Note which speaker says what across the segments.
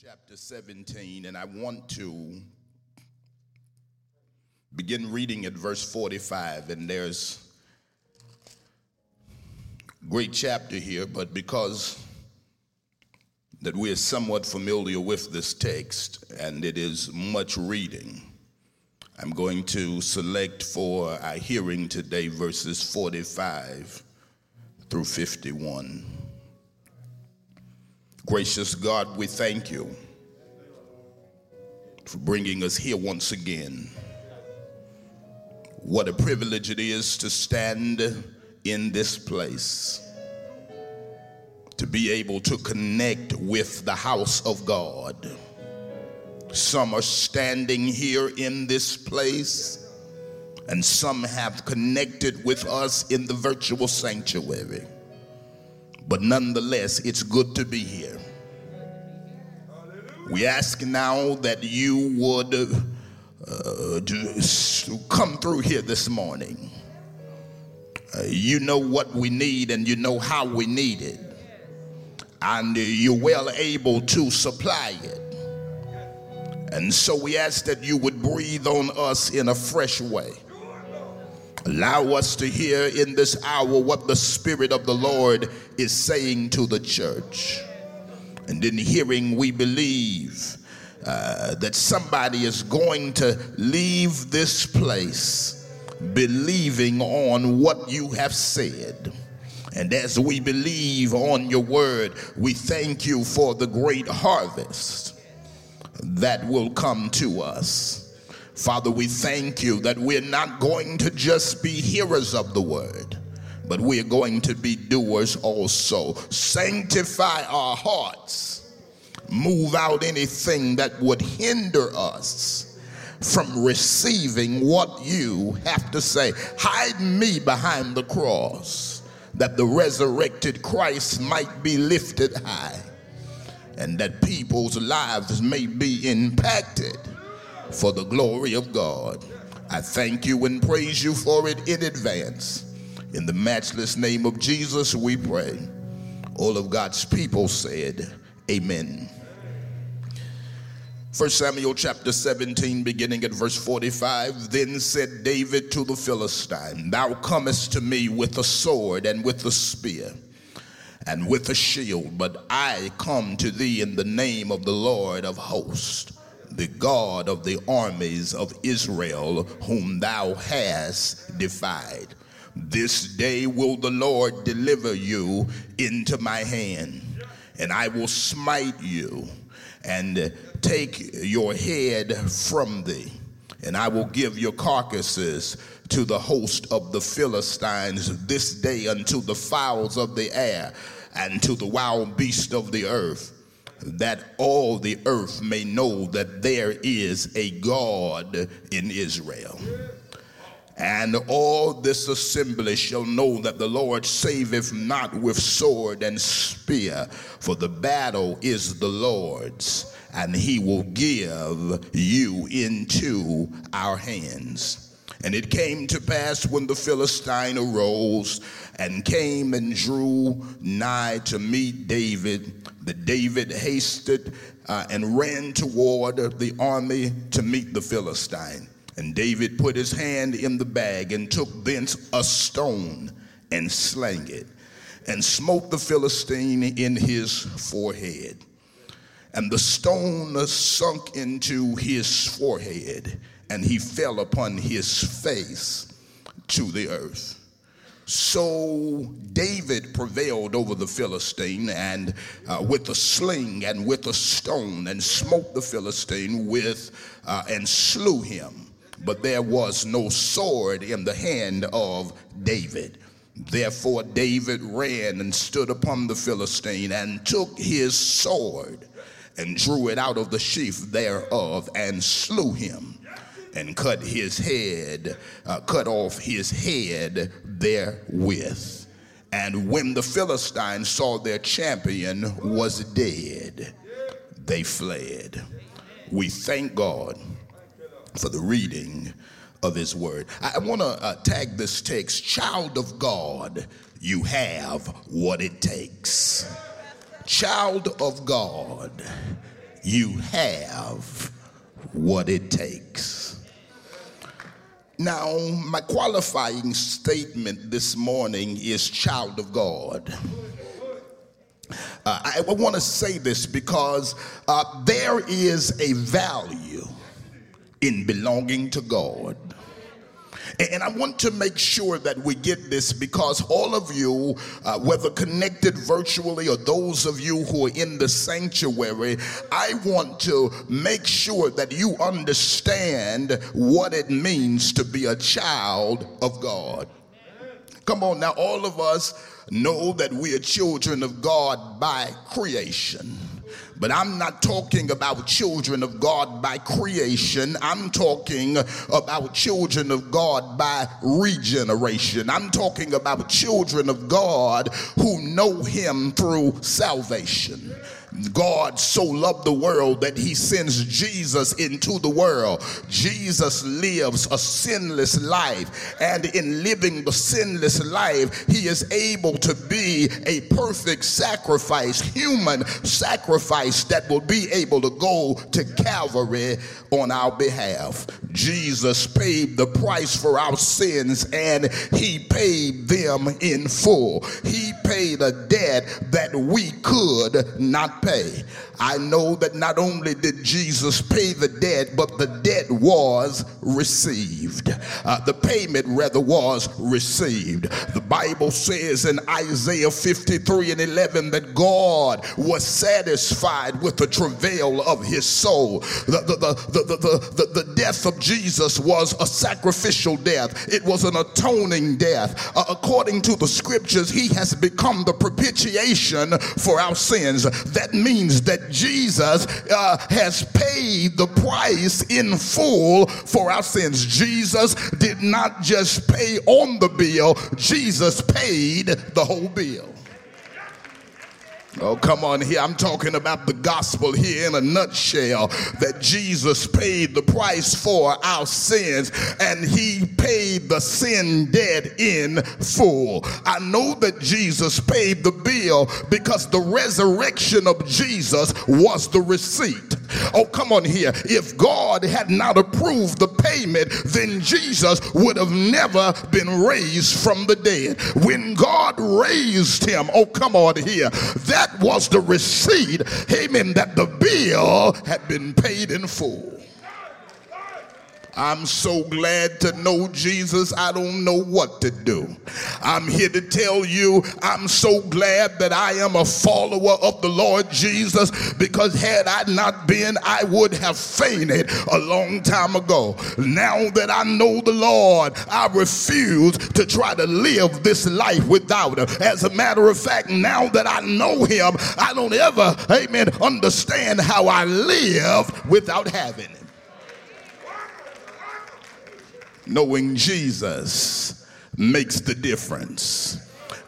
Speaker 1: chapter 17, and I want to begin reading at verse 45. And there's great chapter here, but because that we are somewhat familiar with this text and it is much reading, I'm going to select for our hearing today verses 45 through 51. Gracious God, we thank you for bringing us here once again. What a privilege it is to stand in this place, to be able to connect with the house of God. Some are standing here in this place, and some have connected with us in the virtual sanctuary. But nonetheless, it's good to be here. We ask now that you would uh, come through here this morning. Uh, you know what we need and you know how we need it. And you're well able to supply it. And so we ask that you would breathe on us in a fresh way. Allow us to hear in this hour what the Spirit of the Lord is saying to the church. And in hearing, we believe uh, that somebody is going to leave this place believing on what you have said. And as we believe on your word, we thank you for the great harvest that will come to us. Father, we thank you that we're not going to just be hearers of the word, but we're going to be doers also. Sanctify our hearts, move out anything that would hinder us from receiving what you have to say. Hide me behind the cross that the resurrected Christ might be lifted high and that people's lives may be impacted for the glory of God. I thank you and praise you for it in advance. In the matchless name of Jesus, we pray. All of God's people said, Amen. 1 Samuel chapter 17, beginning at verse 45. Then said David to the Philistine, Thou comest to me with a sword and with a spear and with a shield, but I come to thee in the name of the Lord of hosts the God of the armies of Israel, whom thou hast defied. This day will the Lord deliver you into my hand, and I will smite you and take your head from thee, and I will give your carcasses to the host of the Philistines this day unto the fowls of the air and to the wild beasts of the earth that all the earth may know that there is a God in Israel. And all this assembly shall know that the Lord saveth not with sword and spear, for the battle is the Lord's, and he will give you into our hands. And it came to pass when the Philistine arose and came and drew nigh to meet David, that David hasted uh, and ran toward the army to meet the Philistine. And David put his hand in the bag and took thence a stone and slang it, and smote the Philistine in his forehead. And the stone sunk into his forehead and he fell upon his face to the earth. So David prevailed over the Philistine and uh, with a sling and with a stone and smote the Philistine with uh, and slew him. But there was no sword in the hand of David. Therefore David ran and stood upon the Philistine and took his sword and drew it out of the sheath thereof and slew him and cut his head, uh, cut off his head therewith. And when the Philistines saw their champion was dead, they fled. We thank God for the reading of his word. I want to uh, tag this text Child of God, you have what it takes. Child of God, you have what it takes. Now, my qualifying statement this morning is child of God. Uh, I want to say this because uh, there is a value in belonging to God. And I want to make sure that we get this because all of you, uh, whether connected virtually or those of you who are in the sanctuary, I want to make sure that you understand what it means to be a child of God. Come on now, all of us know that we are children of God by creation. But I'm not talking about children of God by creation. I'm talking about children of God by regeneration. I'm talking about children of God who know Him through salvation. God so loved the world that he sends Jesus into the world. Jesus lives a sinless life, and in living the sinless life, he is able to be a perfect sacrifice, human sacrifice that will be able to go to Calvary on our behalf. Jesus paid the price for our sins, and he paid them in full. He paid a debt that we could not pay. I know that not only did Jesus pay the debt, but the debt was received. Uh, the payment, rather, was received. The Bible says in Isaiah 53 and 11 that God was satisfied with the travail of his soul. The, the, the, the, the, the, the death of Jesus was a sacrificial death, it was an atoning death. Uh, according to the scriptures, he has become the propitiation for our sins. That means that Jesus uh, has paid the price in full for our sins. Jesus did not just pay on the bill, Jesus paid the whole bill. Oh, come on here. I'm talking about the gospel here in a nutshell that Jesus paid the price for our sins and he paid the sin debt in full. I know that Jesus paid the bill because the resurrection of Jesus was the receipt. Oh, come on here. If God had not approved the payment, then Jesus would have never been raised from the dead. When God raised him, oh, come on here, that was the receipt, amen, that the bill had been paid in full. I'm so glad to know Jesus. I don't know what to do. I'm here to tell you I'm so glad that I am a follower of the Lord Jesus because had I not been, I would have fainted a long time ago. Now that I know the Lord, I refuse to try to live this life without Him. As a matter of fact, now that I know Him, I don't ever, amen, understand how I live without having Him. Knowing Jesus makes the difference.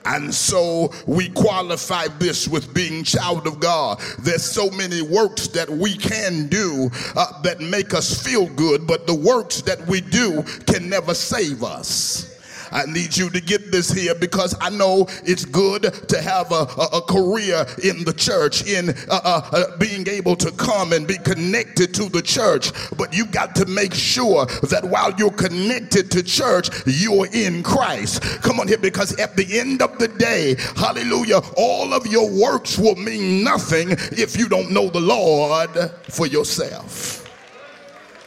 Speaker 1: And so we qualify this with being child of God. There's so many works that we can do uh, that make us feel good, but the works that we do can never save us. I need you to get this here because I know it's good to have a, a, a career in the church, in uh, uh, uh, being able to come and be connected to the church. But you got to make sure that while you're connected to church, you're in Christ. Come on here, because at the end of the day, hallelujah, all of your works will mean nothing if you don't know the Lord for yourself.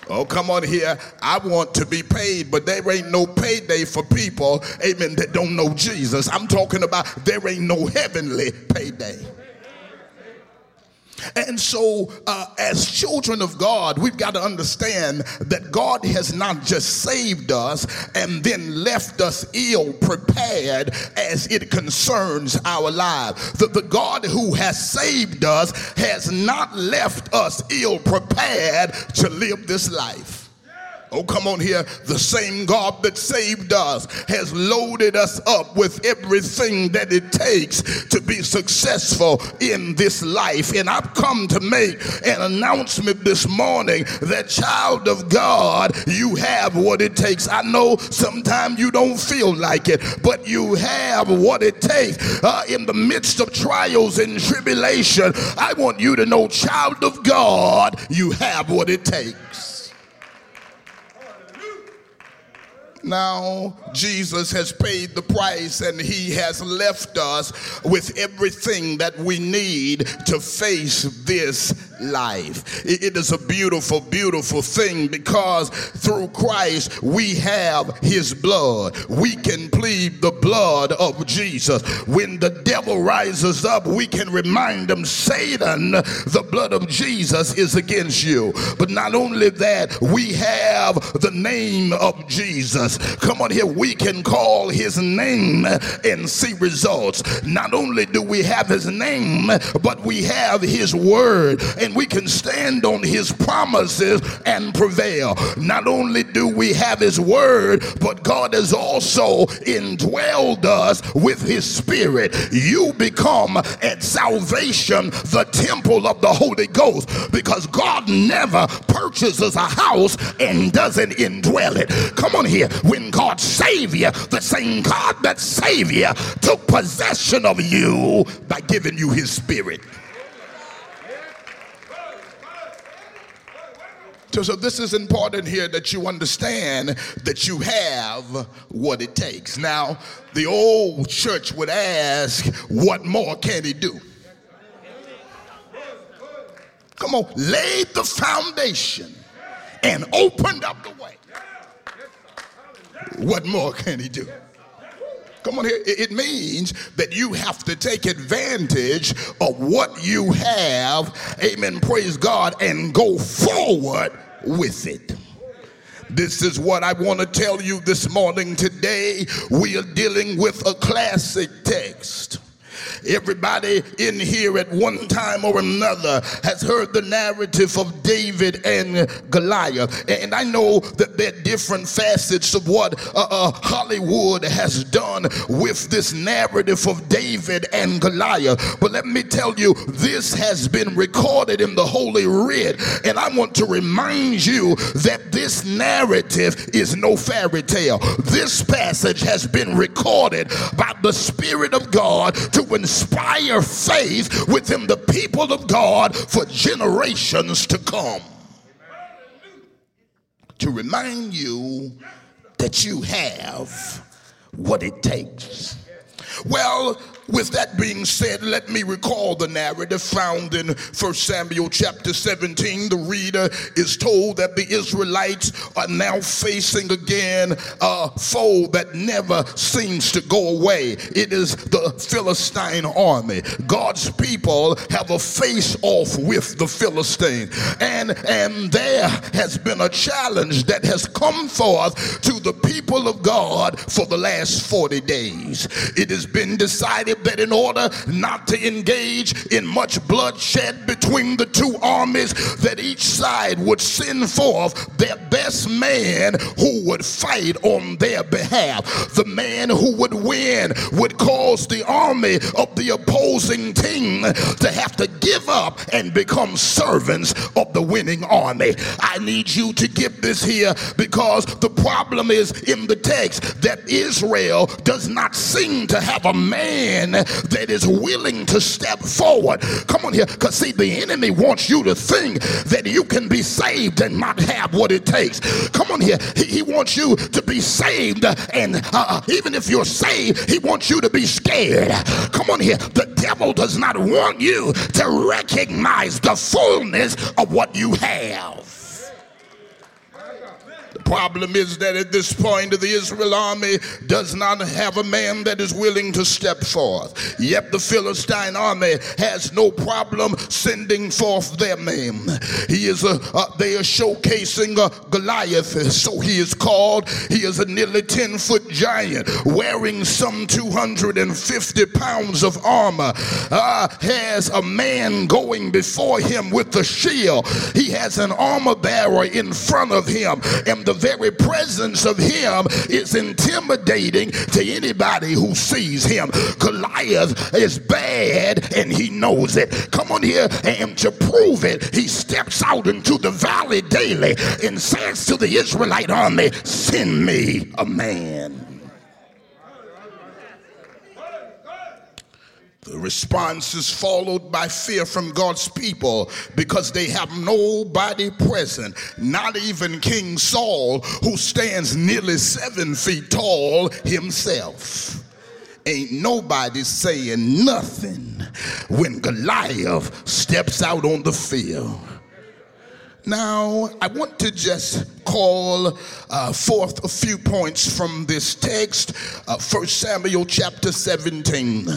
Speaker 1: Oh, come on here. I want to be paid, but there ain't no payday for people, amen, that don't know Jesus. I'm talking about there ain't no heavenly payday. And so, uh, as children of God, we've got to understand that God has not just saved us and then left us ill prepared as it concerns our lives. The, the God who has saved us has not left us ill prepared to live this life. Oh, come on here. The same God that saved us has loaded us up with everything that it takes to be successful in this life. And I've come to make an announcement this morning that, child of God, you have what it takes. I know sometimes you don't feel like it, but you have what it takes. Uh, in the midst of trials and tribulation, I want you to know, child of God, you have what it takes. Now, Jesus has paid the price and he has left us with everything that we need to face this life. It is a beautiful, beautiful thing because through Christ we have his blood. We can plead the blood of Jesus. When the devil rises up, we can remind him, Satan, the blood of Jesus is against you. But not only that, we have the name of Jesus. Come on here, we can call his name and see results. Not only do we have his name, but we have his word. And we can stand on his promises and prevail. Not only do we have his word, but God has also indwelled us with his spirit. You become at salvation the temple of the Holy Ghost because God never purchases a house and doesn't indwell it. Come on here. When God saved you, the same God that saved you took possession of you by giving you his spirit. So, so this is important here that you understand that you have what it takes. Now, the old church would ask, what more can he do? Come on, laid the foundation and opened up the way. What more can he do? Come on here. It means that you have to take advantage of what you have. Amen. Praise God. And go forward with it. This is what I want to tell you this morning. Today, we are dealing with a classic text. Everybody in here at one time or another has heard the narrative of David and Goliath. And I know that there are different facets of what uh, uh, Hollywood has done with this narrative of David and Goliath. But let me tell you, this has been recorded in the Holy Writ. And I want to remind you that this narrative is no fairy tale. This passage has been recorded by the Spirit of God to inspire faith within the people of God for generations to come. To remind you that you have what it takes. Well, with that being said, let me recall the narrative found in 1 Samuel chapter 17. The reader is told that the Israelites are now facing again a foe that never seems to go away. It is the Philistine army. God's people have a face off with the Philistine. And, and there has been a challenge that has come forth to the people of God for the last 40 days. It has been decided that in order not to engage in much bloodshed between the two armies, that each side would send forth their best man who would fight on their behalf. The man who would win would cause the army of the opposing team to have to give up and become servants of the winning army. I need you to get this here because the problem is in the text that Israel does not seem to have a man man that is willing to step forward. Come on here, because see, the enemy wants you to think that you can be saved and not have what it takes. Come on here, he, he wants you to be saved, and uh, even if you're saved, he wants you to be scared. Come on here, the devil does not want you to recognize the fullness of what you have problem is that at this point the Israel army does not have a man that is willing to step forth. Yet the Philistine army has no problem sending forth their man. He is a, uh, they are showcasing a Goliath, so he is called. He is a nearly 10 foot giant wearing some 250 pounds of armor. Uh, has a man going before him with the shield. He has an armor bearer in front of him. And and the very presence of him is intimidating to anybody who sees him. Goliath is bad and he knows it. Come on here, and to prove it, he steps out into the valley daily and says to the Israelite army, Send me a man. The response is followed by fear from God's people because they have nobody present, not even King Saul, who stands nearly seven feet tall himself. Ain't nobody saying nothing when Goliath steps out on the field. Now, I want to just call uh, forth a few points from this text, uh, 1 Samuel chapter 17.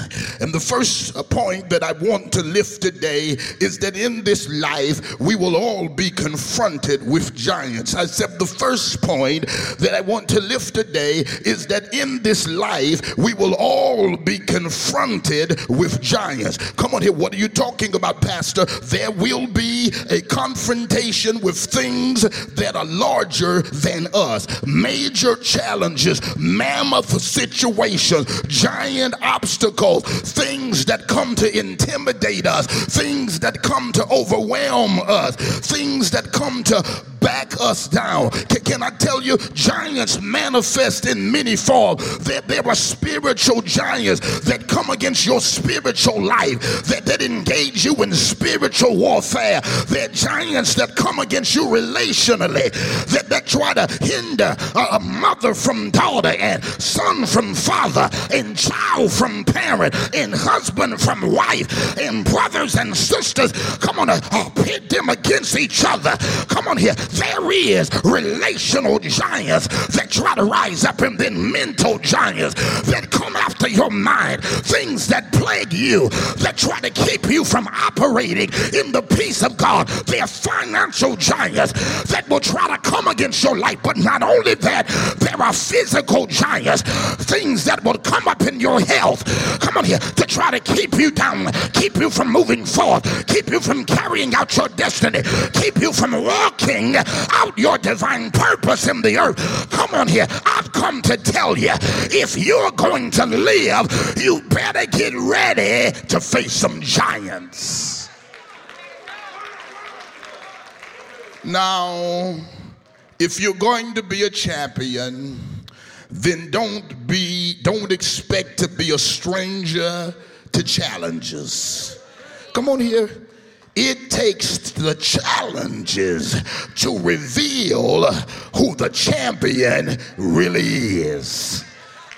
Speaker 1: And the first uh, point that I want to lift today is that in this life, we will all be confronted with giants. I said the first point that I want to lift today is that in this life, we will all be confronted with giants. Come on here, what are you talking about, Pastor? There will be a confrontation with things that are larger than us. Major challenges, mammoth situations, giant obstacles, things that come to intimidate us, things that come to overwhelm us, things that come to back us down. Can, can, I tell you, giants manifest in many forms. There, there are spiritual giants that come against your spiritual life, that, that engage you in spiritual warfare. There are giants that come against you relationally that, that try to hinder a, a mother from daughter and son from father and child from parent and husband from wife and brothers and sisters come on uh, uh, pit them against each other come on here there is relational giants that try to rise up and then mental giants that come after your mind things that plague you that try to keep you from operating in the peace of God There are financial giants that will try to come against your life. But not only that, there are physical giants, things that will come up in your health. Come on here to try to keep you down, keep you from moving forward, keep you from carrying out your destiny, keep you from walking out your divine purpose in the earth. Come on here. I've come to tell you if you're going to live, you better get ready to face some giants. Now, if you're going to be a champion, then don't be, don't expect to be a stranger to challenges. Come on here. It takes the challenges to reveal who the champion really is.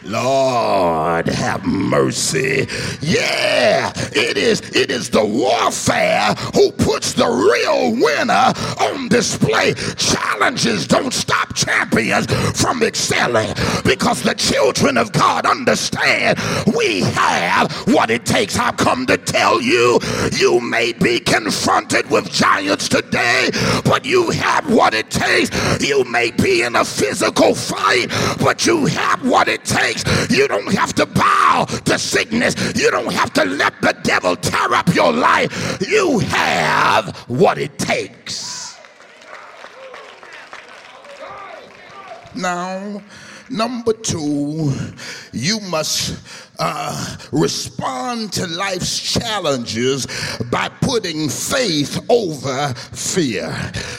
Speaker 1: Lord have mercy. Yeah, it is it is the warfare who puts the real winner on display. Challenges don't stop champions from excelling because the children of God understand we have what it takes. I've come to tell you, you may be confronted with giants today, but you have what it takes. You may be in a physical fight, but you have what it takes you don't have to bow to sickness. You don't have to let the devil tear up your life. You have what it takes. Now, number two, you must uh, respond to life's challenges by putting faith over fear.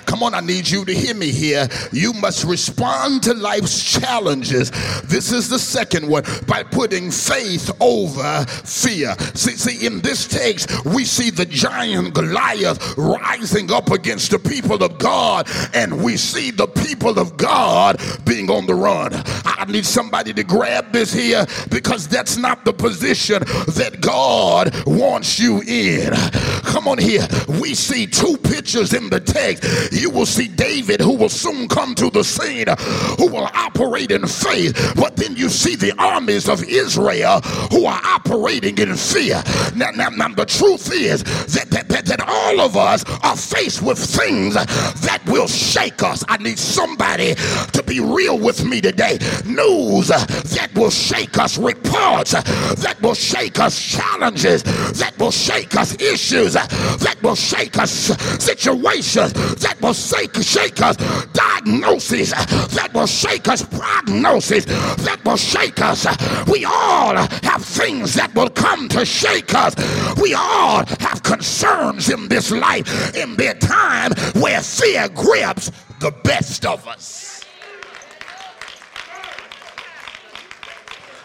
Speaker 1: Come on, I need you to hear me here. You must respond to life's challenges. This is the second one by putting faith over fear. See, see, in this text, we see the giant Goliath rising up against the people of God, and we see the people of God being on the run. I need somebody to grab this here because that's not not the position that God wants you in. Come on here. We see two pictures in the text. You will see David, who will soon come to the scene, who will operate in faith. But then you see the armies of Israel who are operating in fear. Now, now, now the truth is that, that, that, that all of us are faced with things that will shake us. I need somebody to be real with me today. News that will shake us, reports that will shake us, challenges that will shake us, issues that will shake us, situations that will shake, shake us, diagnoses that will shake us, prognosis that will shake us. We all have things that will come to shake us. We all have concerns in this life in their time where fear grips the best of us.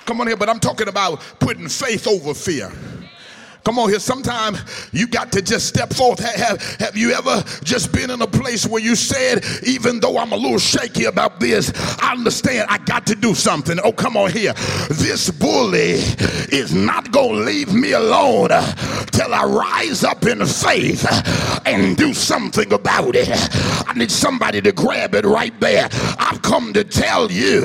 Speaker 1: Come on here, but I'm talking about putting faith over fear. Come on here. Sometimes you got to just step forth. Have, have you ever just been in a place where you said, even though I'm a little shaky about this, I understand I got to do something. Oh, come on here. This bully is not going to leave me alone till I rise up in faith and do something about it. I need somebody to grab it right there. I've come to tell you,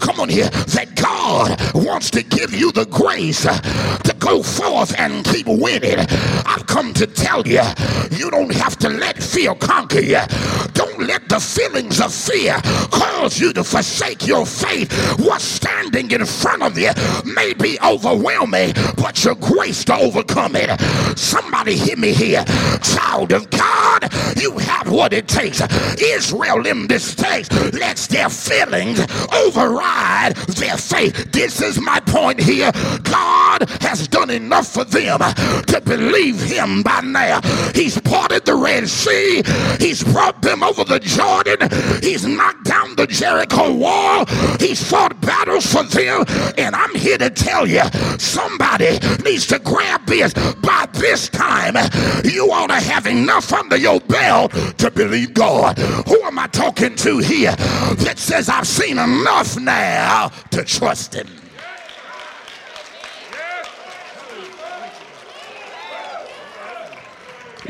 Speaker 1: come on here, that God wants to give you the grace to go forth and keep winning. I've come to tell you, you don't have to let fear conquer you. Don't let the feelings of fear cause you to forsake your faith. What's standing in front of you may be overwhelming, but your grace to overcome it. Somebody hear me here. Child of God, you have what it takes. Israel in this text lets their feelings override their faith. This is my point here. God has done enough for them to believe him by now. He's parted the Red Sea, he's brought them over the Jordan, he's knocked down the Jericho wall, he's fought battles for them. And I'm here to tell you somebody needs to grab this. By this time, you ought to have enough under your belt to believe God. Who am I talking to here that says I've seen enough now to trust Him?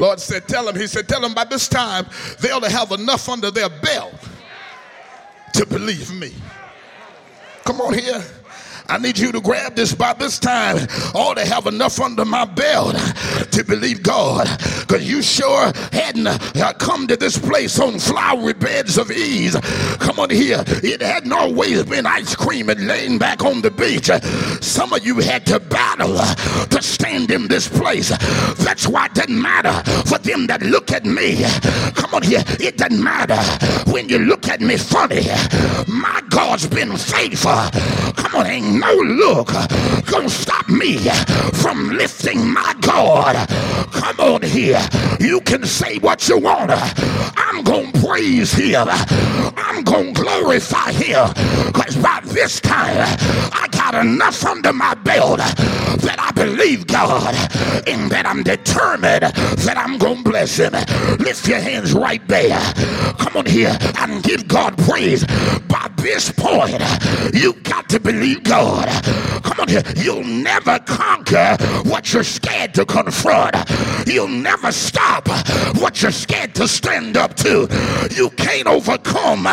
Speaker 1: Lord said, Tell them, He said, Tell them by this time they ought to have enough under their belt to believe me. Come on here. I need you to grab this by this time. Ought to have enough under my belt to believe God. Because you sure hadn't uh, come to this place on flowery beds of ease. Come on here. It hadn't always been ice cream and laying back on the beach. Some of you had to battle to stand in this place. That's why it doesn't matter for them that look at me. Come on here. It doesn't matter when you look at me funny. My God's been faithful. Come on, ain't no look gonna stop me from lifting my God. Come on here. You can say what you want. I'm gonna praise him. I'm gonna glorify him. Because by this time I got enough under my belt that I believe God and that I'm determined that I'm gonna bless him. Lift your hands right there. Come on here and give God praise. By this point, you got to believe God. Come on here. You'll never conquer what you're scared to confront. You'll never stop what you're scared to stand up to. You can't overcome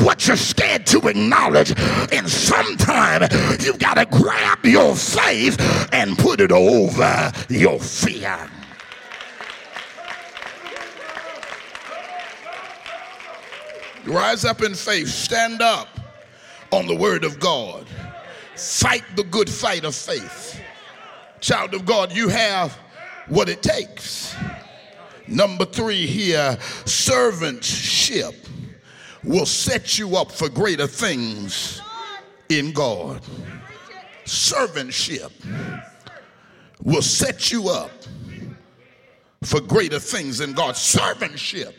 Speaker 1: what you're scared to acknowledge. And sometimes you've got to grab your faith and put it over your fear. Rise up in faith, stand up on the word of God. Fight the good fight of faith. Child of God, you have what it takes. Number three here, servantship will set you up for greater things in God. Servantship will set you up for greater things in God. Servantship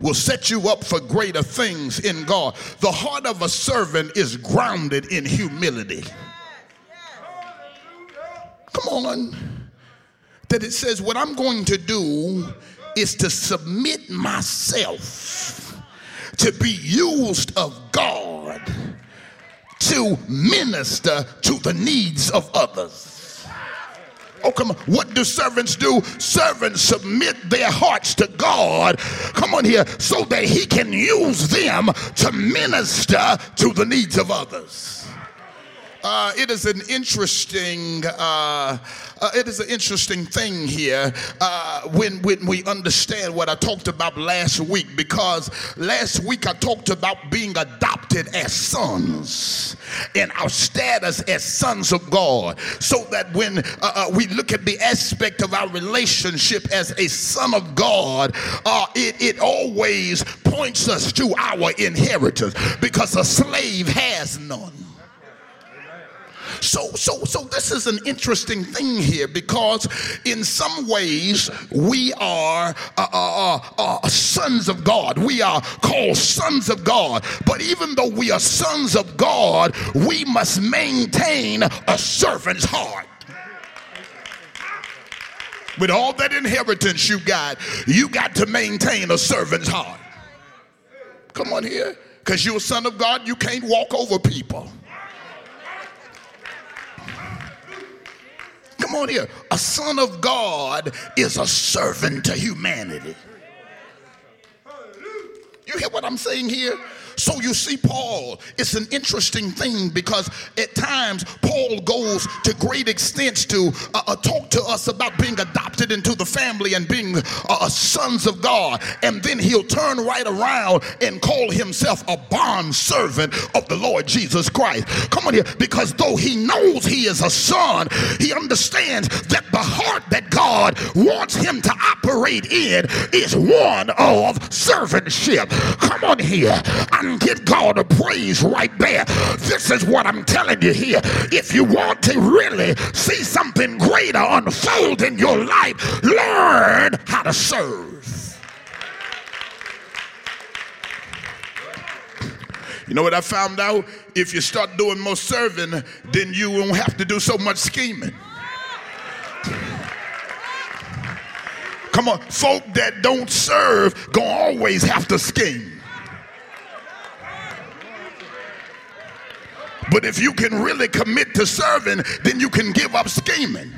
Speaker 1: will set you up for greater things in God. The heart of a servant is grounded in humility. Come on. That it says, What I'm going to do is to submit myself to be used of God to minister to the needs of others. Oh, come on. What do servants do? Servants submit their hearts to God. Come on here, so that He can use them to minister to the needs of others. Uh, it is an interesting uh, uh, it is an interesting thing here uh, when when we understand what I talked about last week because last week I talked about being adopted as sons and our status as sons of God so that when uh, uh, we look at the aspect of our relationship as a son of God it, it always points us to our inheritance because a slave has none so, so, so this is an interesting thing here because in some ways we are uh, uh, uh, uh, sons of God. We are called sons of God. But even though we are sons of God, we must maintain a servant's heart with all that inheritance you got, you got to maintain a servant's heart. Come on here. Because you're a son of God, you can't walk over people. Come on here. A son of God is a servant to humanity. You hear what I'm saying here? So you see, Paul, it's an interesting thing because at times Paul goes to great extents to uh, uh, talk to us about being adopted into the family and being uh, uh, sons of God. And then he'll turn right around and call himself a bond servant of the Lord Jesus Christ. Come on here, because though he knows he is a son, he understands that the heart that God wants him to operate in is one of servantship. Come on here. I give God a praise right there. This is what I'm telling you here. If you want to really see something greater unfold in your life, learn how to serve. You know what I found out? If you start doing more serving, then you won't have to do so much scheming. Come on, folk that don't serve gonna always have to scheme. But if you can really commit to serving, then you can give up scheming.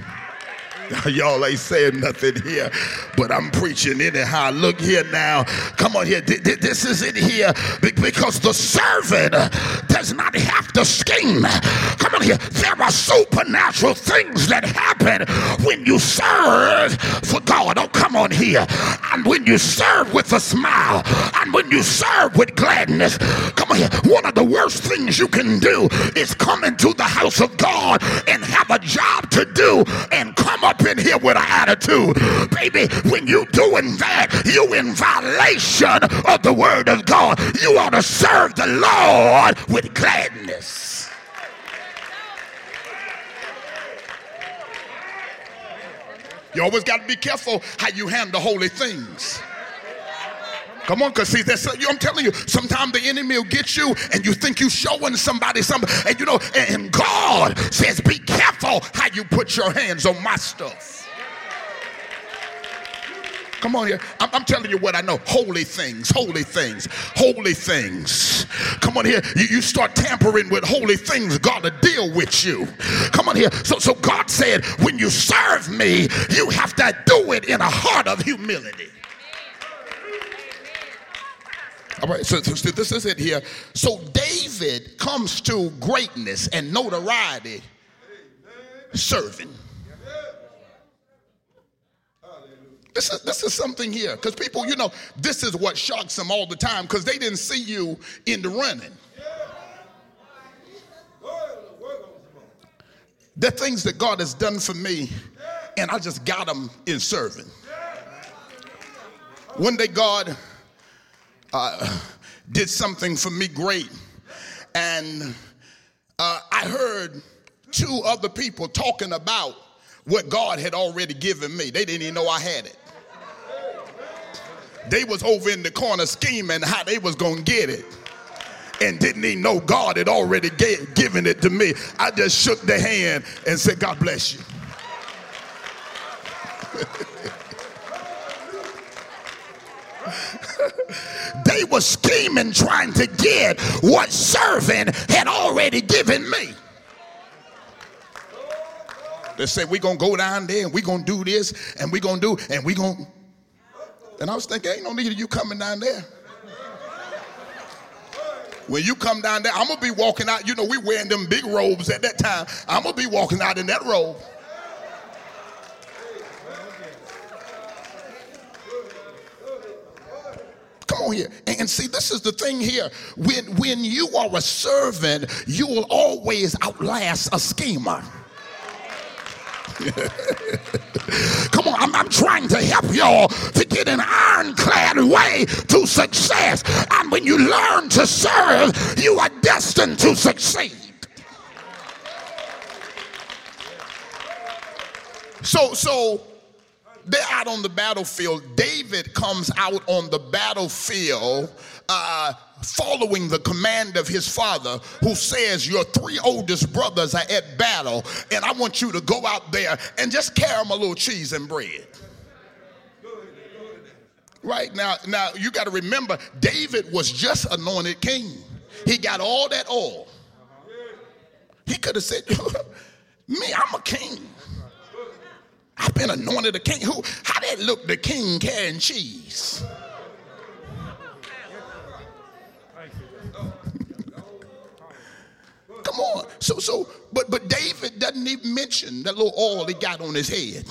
Speaker 1: Y'all ain't saying nothing here, but I'm preaching anyhow. Look here now. Come on here. This is it here because the servant does not have to scheme. Come on here. There are supernatural things that happen when you serve for God. Oh, come here. And when you serve with a smile and when you serve with gladness, come on here. One of the worst things you can do is come into the house of God and have a job to do and come up in here with an attitude. Baby, when you doing that, you in violation of the word of God. You ought to serve the Lord with gladness. You always got to be careful how you handle holy things. Come on, because see, that's, I'm telling you, sometimes the enemy will get you and you think you're showing somebody something. And you know, and God says, be careful how you put your hands on my stuff. Come on here. I'm, I'm, telling you what I know. Holy things, holy things, holy things. Come on here. You, you start tampering with holy things, God will deal with you. Come on here. So, so God said, when you serve me, you have to do it in a heart of humility. All right, so, so this is it here. So David comes to greatness and notoriety serving. This is, this is something here because people, you know, this is what shocks them all the time because they didn't see you in the running. The things that God has done for me, and I just got them in serving. One day, God uh, did something for me great, and uh, I heard two other people talking about what God had already given me. They didn't even know I had it. They was over in the corner scheming how they was going to get it and didn't even know God had already gave, given it to me. I just shook the hand and said, God bless you. they were scheming trying to get what servant had already given me. They said, we're going to go down there and we're going to do this and we're going to do, and we're going to. And I was thinking, ain't no need of you coming down there. When you come down there, I'm gonna be walking out. You know, we wearing them big robes at that time. I'm gonna be walking out in that robe. Come on here. And, see, this is the thing here. When when you are a servant, you will always outlast a schemer. Come on, I'm, I'm, trying to help y'all to get an ironclad way to success. And when you learn to serve, you are destined to succeed. So, so they're out on the battlefield. David comes out on the battlefield uh, following the command of his father, who says, Your three oldest brothers are at battle, and I want you to go out there and just carry them a little cheese and bread. Right now, now you got to remember, David was just anointed king. He got all that oil. He could have said, Me, I'm a king. I've been anointed a king. Who? How did look the king carrying cheese? Come on. So so but but David doesn't even mention that little oil he got on his head.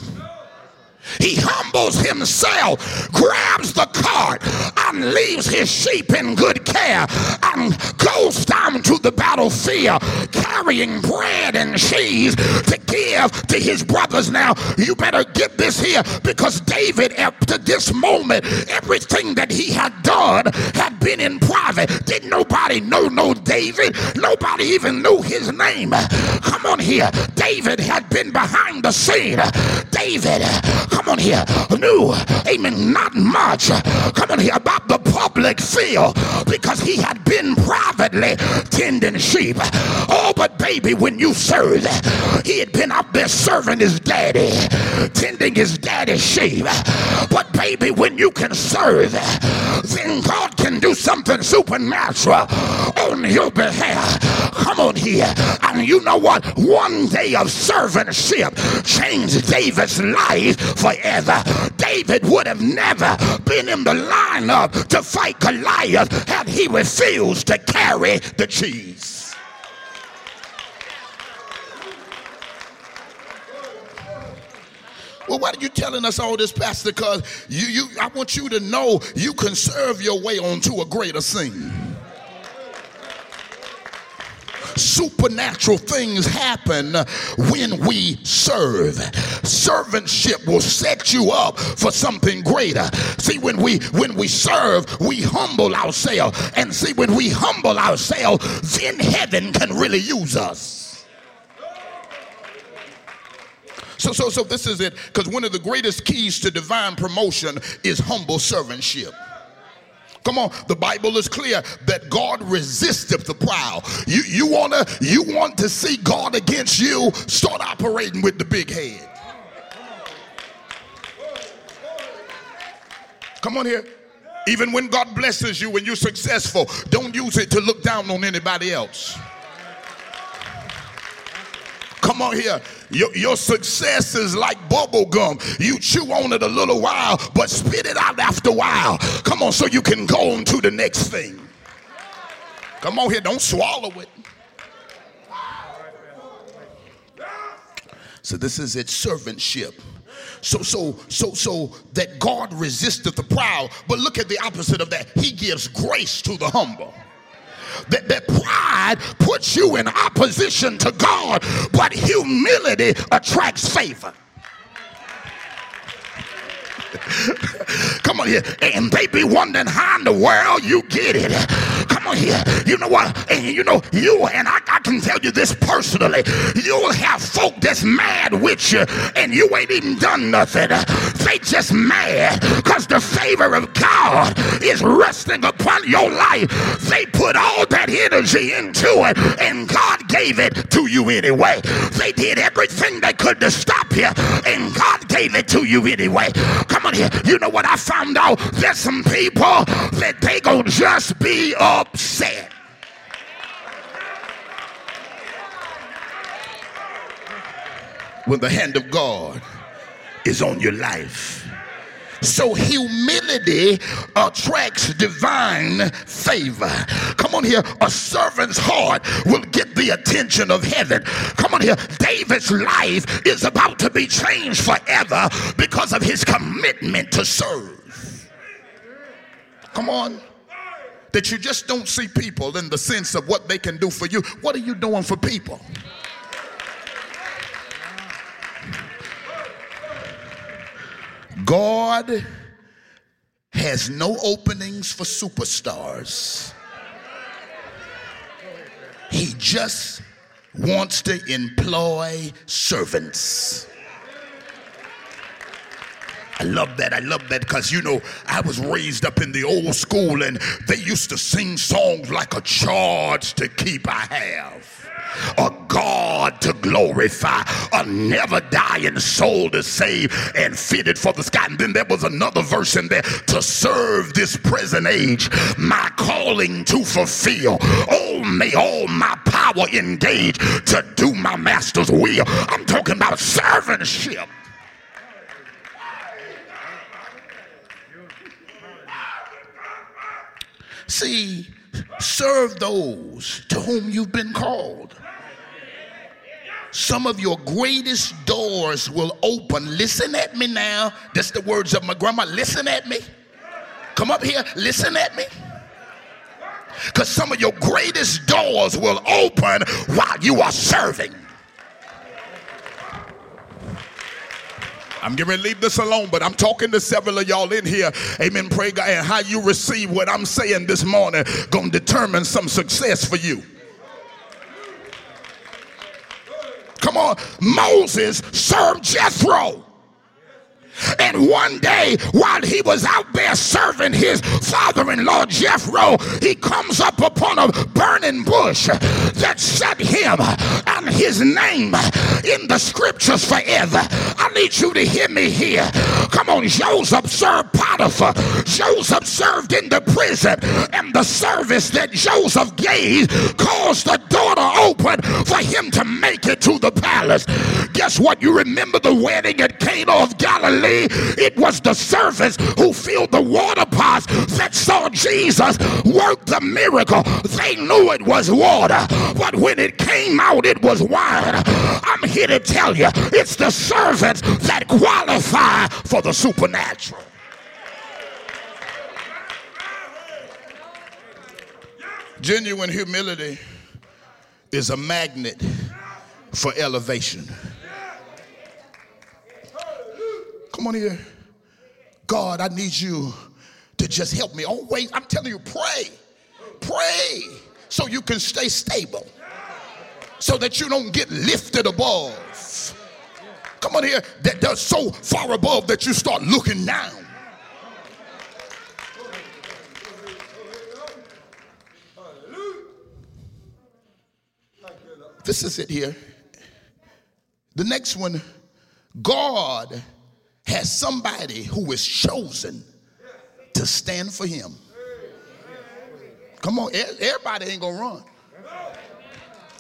Speaker 1: He humbles himself, grabs the cart, and leaves his sheep in good care, and goes down to the battlefield carrying bread and cheese to give to his brothers. Now, you better get this here because David, up to this moment, everything that he had done had been in private. Didn't nobody know no David? Nobody even knew his name. Come on here. David had been behind the scene. David, come on here, knew, amen, not much, come on here, about the public feel because he had been privately tending sheep. Oh, but baby, when you serve, he had been out there serving his daddy, tending his daddy's sheep. But baby, when you can serve, then God can do something supernatural on your behalf. Come on here. And you know what? One day of servantship changed David's life forever. Uh, David would have never been in the lineup to fight Goliath had he refused to carry the cheese. Well, why are you telling us all this, Pastor? Because you, you, I want you to know you can serve your way onto a greater scene supernatural things happen when we serve. Servantship will set you up for something greater. See, when we when we serve, we humble ourselves. And see, when we humble ourselves, then heaven can really use us. So, so, so this is it. Because one of the greatest keys to divine promotion is humble servantship. Come on, the Bible is clear that God resisteth the proud. You you wanna you want to see God against you, start operating with the big head. Come on here. Even when God blesses you when you're successful, don't use it to look down on anybody else. Come on here. Your, your success is like bubble gum. You chew on it a little while, but spit it out after a while. Come on, so you can go on to the next thing. Come on here, don't swallow it. So this is its servantship. So so so so that God resisteth the proud, but look at the opposite of that. He gives grace to the humble that, that pride puts you in opposition to God, but humility attracts favor. Come on here. And they be wondering how in the world you get it. Come on here. You know what? And you know, you and I, I can tell you this personally. You'll have folk that's mad with you and you ain't even done nothing. They just mad because the favor of God is resting upon your life. They put all that energy into it and God gave it to you anyway. They did everything they could to stop you and God gave it to you anyway. Come on here. You know what I found out? There's some people that they gonna just be upset. When the hand of God is on your life. So humility attracts divine favor. Come on here. A servant's heart will get the attention of heaven. Come on here. David's life is about to be changed forever because of his commitment to serve. Come on. That you just don't see people in the sense of what they can do for you. What are you doing for people? God has no openings for superstars. He just wants to employ servants. I love that. I love that because, you know, I was raised up in the old school and they used to sing songs like a charge to keep I have a God to glorify, a never dying soul to save and fitted for the sky. And then there was another verse in there to serve this present age, my calling to fulfill. Oh, may all my power engage to do my master's will. I'm talking about servantship. See, serve those to whom you've been called. Some of your greatest doors will open. Listen at me now. That's the words of my grandma. Listen at me. Come up here. Listen at me. Because some of your greatest doors will open while you are serving. I'm getting to leave this alone, but I'm talking to several of y'all in here. Amen. Pray God. And how you receive what I'm saying this morning gonna determine some success for you. Come on. Moses served Jethro. And one day, while he was out there serving his father in law Jethro, he comes up upon a burning bush that set him and his name in the scriptures forever. I need you to hear me here. Come on, Joseph served Potiphar. Joseph served in the prison, and the service that Joseph gave caused the door to open for him to make it to the palace. Guess what? You remember the wedding at Cana of Galilee? It was the servants who filled the water pots that saw Jesus work the miracle. They knew it was water, but when it came out, it was wine. I'm here to tell you it's the servants that qualify for the supernatural. Genuine humility is a magnet for elevation. Come on here. God, I need you to just help me. Oh, Always, I'm telling you, pray. Pray so you can stay stable. So that you don't get lifted above. Come on here. That does so far above that you start looking down. This is it here. The next one, God has somebody who is chosen to stand for him. Come on, everybody ain't gonna run.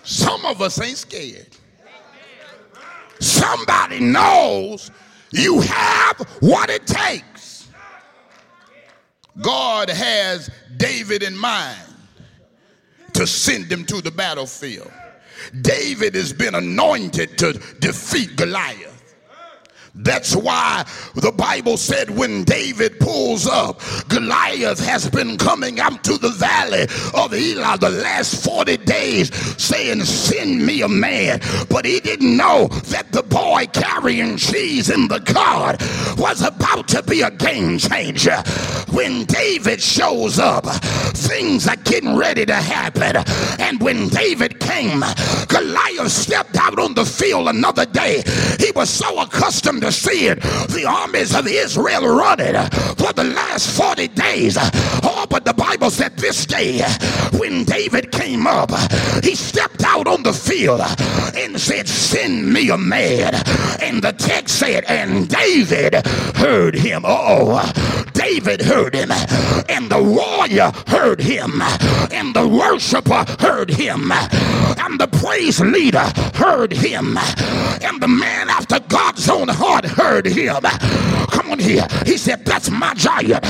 Speaker 1: Some of us ain't scared. Somebody knows you have what it takes. God has David in mind to send him to the battlefield. David has been anointed to defeat Goliath. That's why the Bible said when David pulls up, Goliath has been coming out to the valley of Elah the last 40 days saying, Send me a man. But he didn't know that the boy carrying cheese in the cart was about to be a game changer. When David shows up, things are getting ready to happen. And when David came, Goliath stepped out on the field another day. He was so accustomed to seeing the armies of Israel running for the last 40 days. Oh, but the Bible said this day when David came up, he stepped out on the field and said, Send me a man. And the text said, And David heard him. Oh, David heard him, and the warrior heard him, and the worshiper heard him, and the praise leader heard him, and the man after God's own heart heard him. Come on here. He said, That's my giant.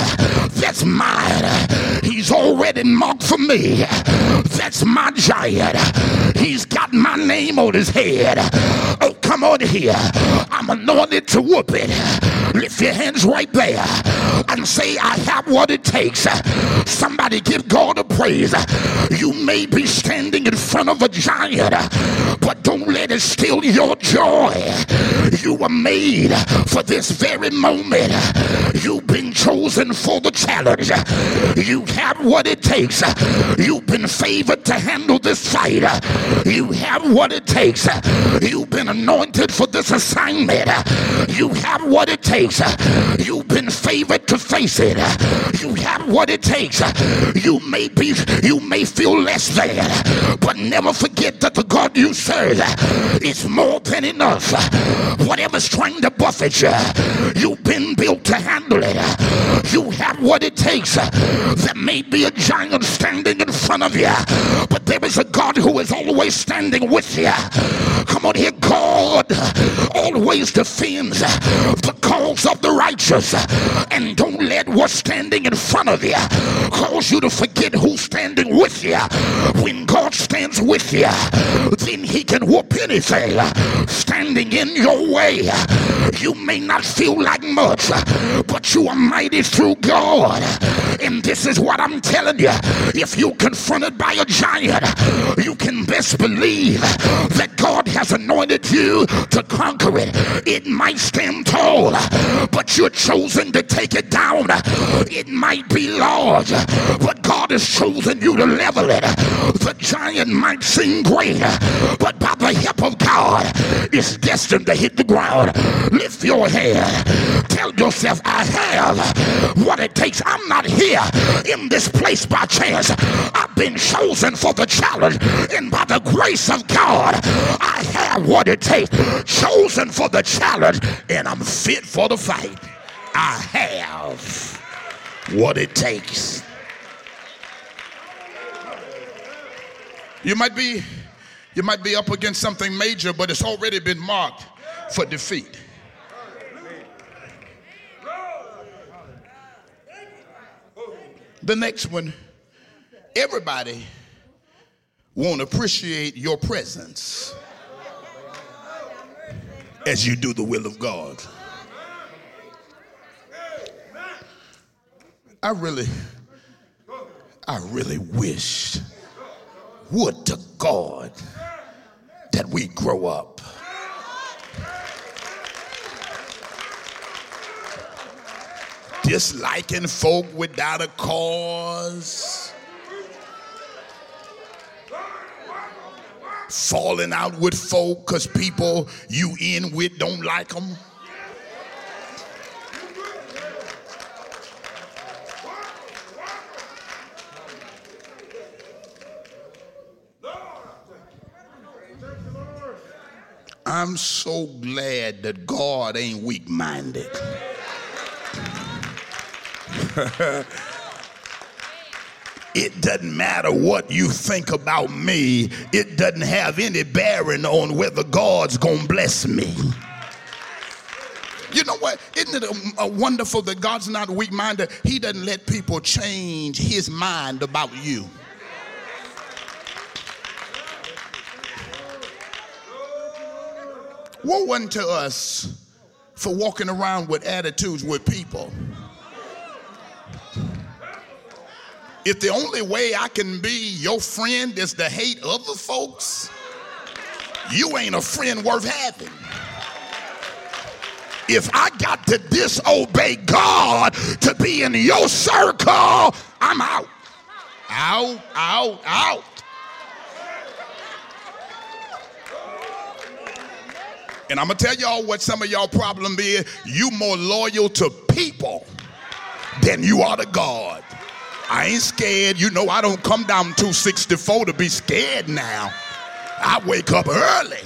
Speaker 1: That's mine. He's already marked for me. That's my giant. He's got my name on his head. Oh, come on here. I'm anointed to whoop it. Lift your hands right there and say, I have what it takes. Somebody give God a praise. You may be standing in front of a giant, but don't let it steal your joy. You were made for this very moment. You've been chosen for the challenge. You have what it takes. You've been favored to handle this fight. You have what it takes. You've been anointed for this assignment. You have what it takes. You've been favored to face it. You have what it takes. You may be, you may feel less than, but never forget that the God you serve is more than enough. Whatever's trying to buffet you, you've been built to handle it. You have what it takes. There may be a giant standing in front of you, but there is a God who is always standing with you. Come on here, God always defends the cause of the righteous. And don't let what's standing in front of you cause you to forget who's standing with you. When God stands with you, then he can whoop anything standing in your way. You may not feel like much, but you are mighty through God. And this is what I'm telling you. If you're confronted by a giant, you can best believe that God has anointed you to conquer it. It might stand tall, but you're chosen to take it down. It might be large, but God has chosen you to level it. The giant might seem great, but by the help of God, it's destined to hit the ground. Lift your head. Tell yourself, I have what it takes. I'm not here in this place by chance. I've been chosen for the challenge, and by the grace of God, I have what it takes. Chosen for the challenge, and I'm fit for the fight. I have what it takes. You might be you might be up against something major, but it's already been marked for defeat. The next one, everybody won't appreciate your presence as you do the will of God. I really, I really wish, would to God, that we grow up. Disliking folk without a cause. Falling out with folk because people you in with don't like them. I'm so glad that God ain't weak minded. it doesn't matter what you think about me, it doesn't have any bearing on whether God's gonna bless me. You know what? Isn't it wonderful that God's not weak minded? He doesn't let people change his mind about you. Woe unto us for walking around with attitudes with people. If the only way I can be your friend is to hate other folks, you ain't a friend worth having. If I got to disobey God to be in your circle, I'm out. Out, out, out. And I'm gonna tell y'all what some of y'all problem is. You more loyal to people than you are to God. I ain't scared. You know, I don't come down 264 to be scared now. I wake up early.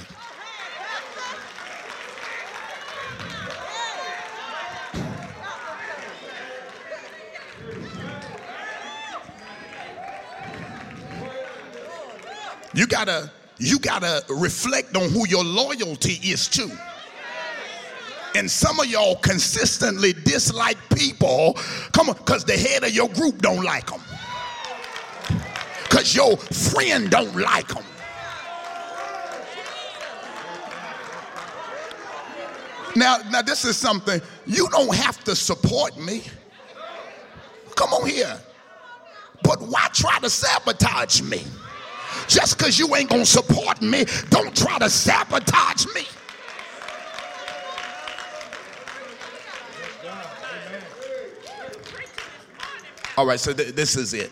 Speaker 1: You gotta, you gotta reflect on who your loyalty is to. And some of y'all consistently dislike people, come on, because the head of your group don't like them. Because your friend don't like them. Now, now this is something you don't have to support me. Come on here. But why try to sabotage me? Just because you ain't gonna support me, don't try to sabotage me. All right, so th- this is it.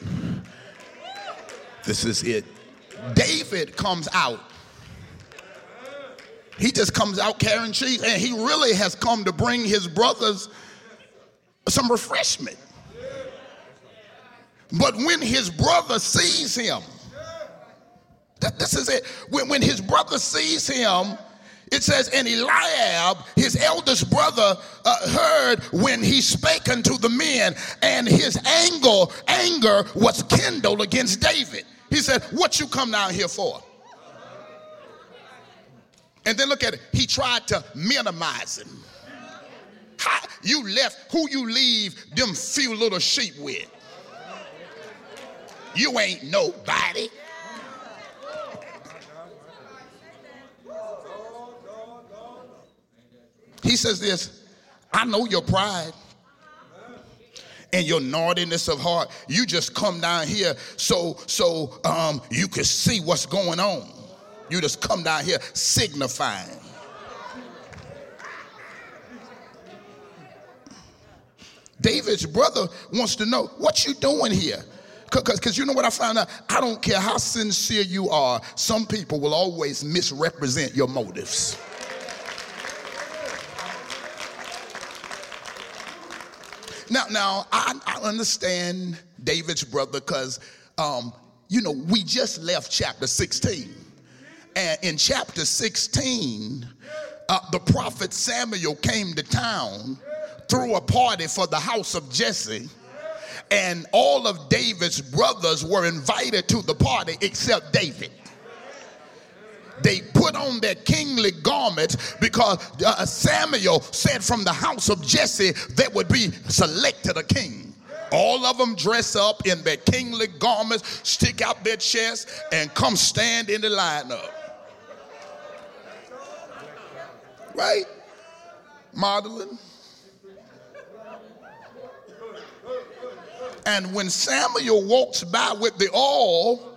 Speaker 1: This is it. David comes out he just comes out carrying cheese, and he really has come to bring his brothers some refreshment. But when his brother sees him, that, this is it. When, when his brother sees him, it says, and Eliab, his eldest brother, uh, heard when he spake unto the men, and his anger, anger was kindled against David. He said, What you come down here for? And then look at it. He tried to minimize him. How you left who you leave them few little sheep with. You ain't nobody. He says this, I know your pride and your naughtiness of heart. You just come down here so so um, you can see what's going on. You just come down here signifying. David's brother wants to know what you doing here. Because you know what I found out? I don't care how sincere you are, some people will always misrepresent your motives. Now, now I, I understand David's brother because, um, you know, we just left chapter 16. And in chapter 16, uh, the prophet Samuel came to town, threw a party for the house of Jesse, and all of David's brothers were invited to the party except David. They put on their kingly garments because uh, Samuel said from the house of Jesse there would be selected a king. All of them dress up in their kingly garments, stick out their chests, and come stand in the lineup. right? Modeling. And when Samuel walks by with the oil,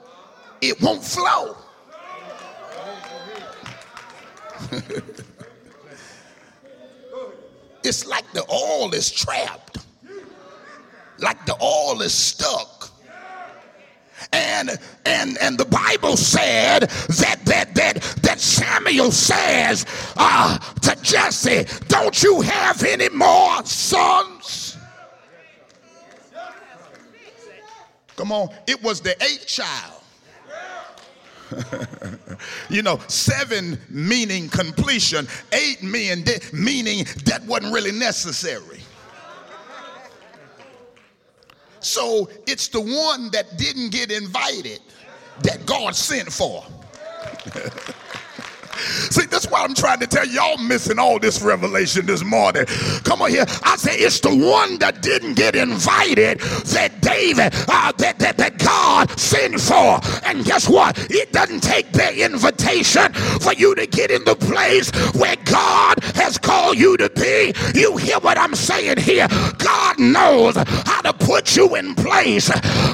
Speaker 1: it won't flow. it's like the oil is trapped, like the oil is stuck. And and and the Bible said that that that that Samuel says uh, to Jesse, "Don't you have any more sons?" Come on, it was the eighth child. you know, seven meaning completion, eight meaning, meaning that wasn't really necessary. So it's the one that didn't get invited that God sent for. See, that's why I'm trying to tell y'all missing all this revelation this morning. Come on here. I say it's the one that didn't get invited that David, uh, that, that, that God sent for. And guess what? It doesn't take their invitation for you to get in the place where God has called you to be. You hear what I'm saying here? God knows how to put you in place.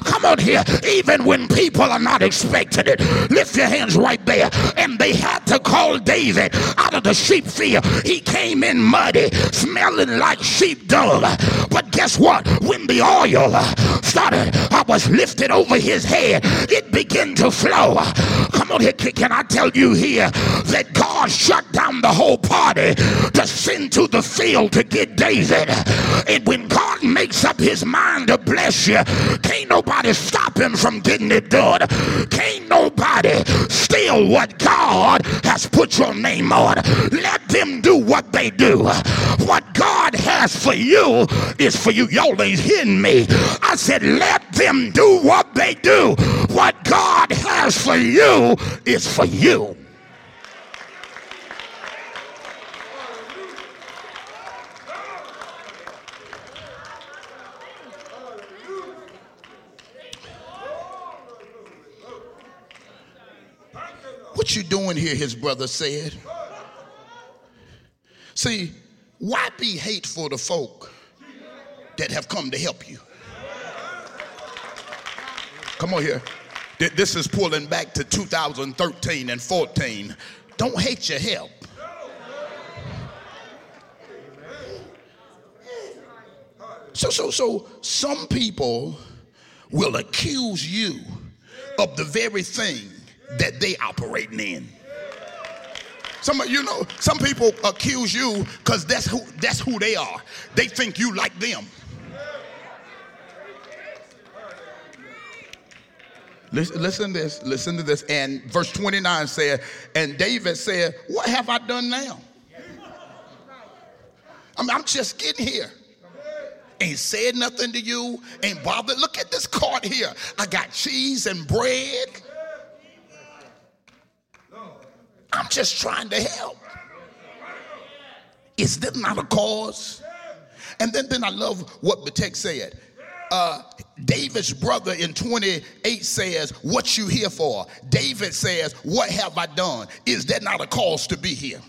Speaker 1: Come on here. Even when people are not expecting it. Lift your hands right there. And they had to called David out of the sheep field. He came in muddy, smelling like sheep dung. But guess what? When the oil started, I was lifted over his head. It began to flow. Come on here, can I tell you here that God shut down the whole party to send to the field to get David. And when God makes up his mind to bless you, can't nobody stop him from getting it done. Can't nobody steal what God has put your name on. Let them do what they do. What God has for you is for you. Y'all ain't hearing me. I said, let them do what they do. What God has for you is for you. What you doing here, his brother said. See, why be hateful to folk that have come to help you? Come on here. This is pulling back to 2013 and 14. Don't hate your help. So, so, so some people will accuse you of the very thing that they operating in. Some you know, some people accuse you because that's who that's who they are. They think you like them. Listen, listen to this, listen to this. And verse 29 said, and David said, What have I done now? I'm, I'm just getting here. Ain't said nothing to you, ain't bothered. Look at this cart here. I got cheese and bread. I'm just trying to help. Is this not a cause? And then, then I love what the text said. Uh, David's brother in 28 says, What you here for? David says, What have I done? Is that not a cause to be here?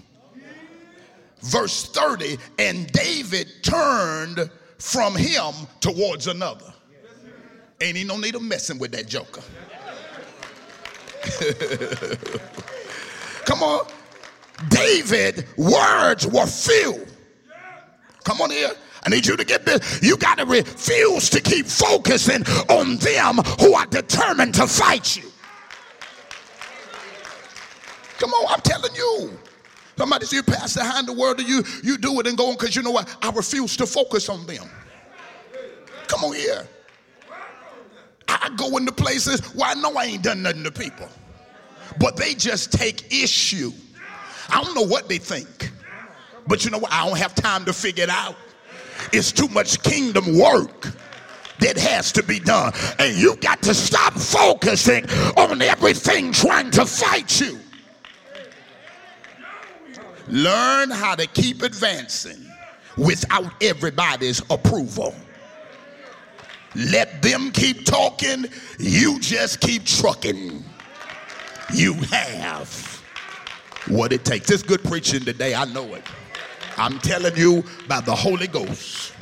Speaker 1: Verse 30, and David turned from him towards another. Ain't he no need of messing with that joker. Come on. David words were few. Come on here. I need you to get this. You got to refuse to keep focusing on them who are determined to fight you. Come on, I'm telling you. Somebody say you pass behind the word, you you do it and go on because you know what? I refuse to focus on them. Come on here. I go into places where I know I ain't done nothing to people but they just take issue. I don't know what they think, but you know what? I don't have time to figure it out. It's too much kingdom work that has to be done. And you got to stop focusing on everything trying to fight you. Learn how to keep advancing without everybody's approval. Let them keep talking, you just keep trucking you have what it takes. It's good preaching today, I know it. I'm telling you by the Holy Ghost.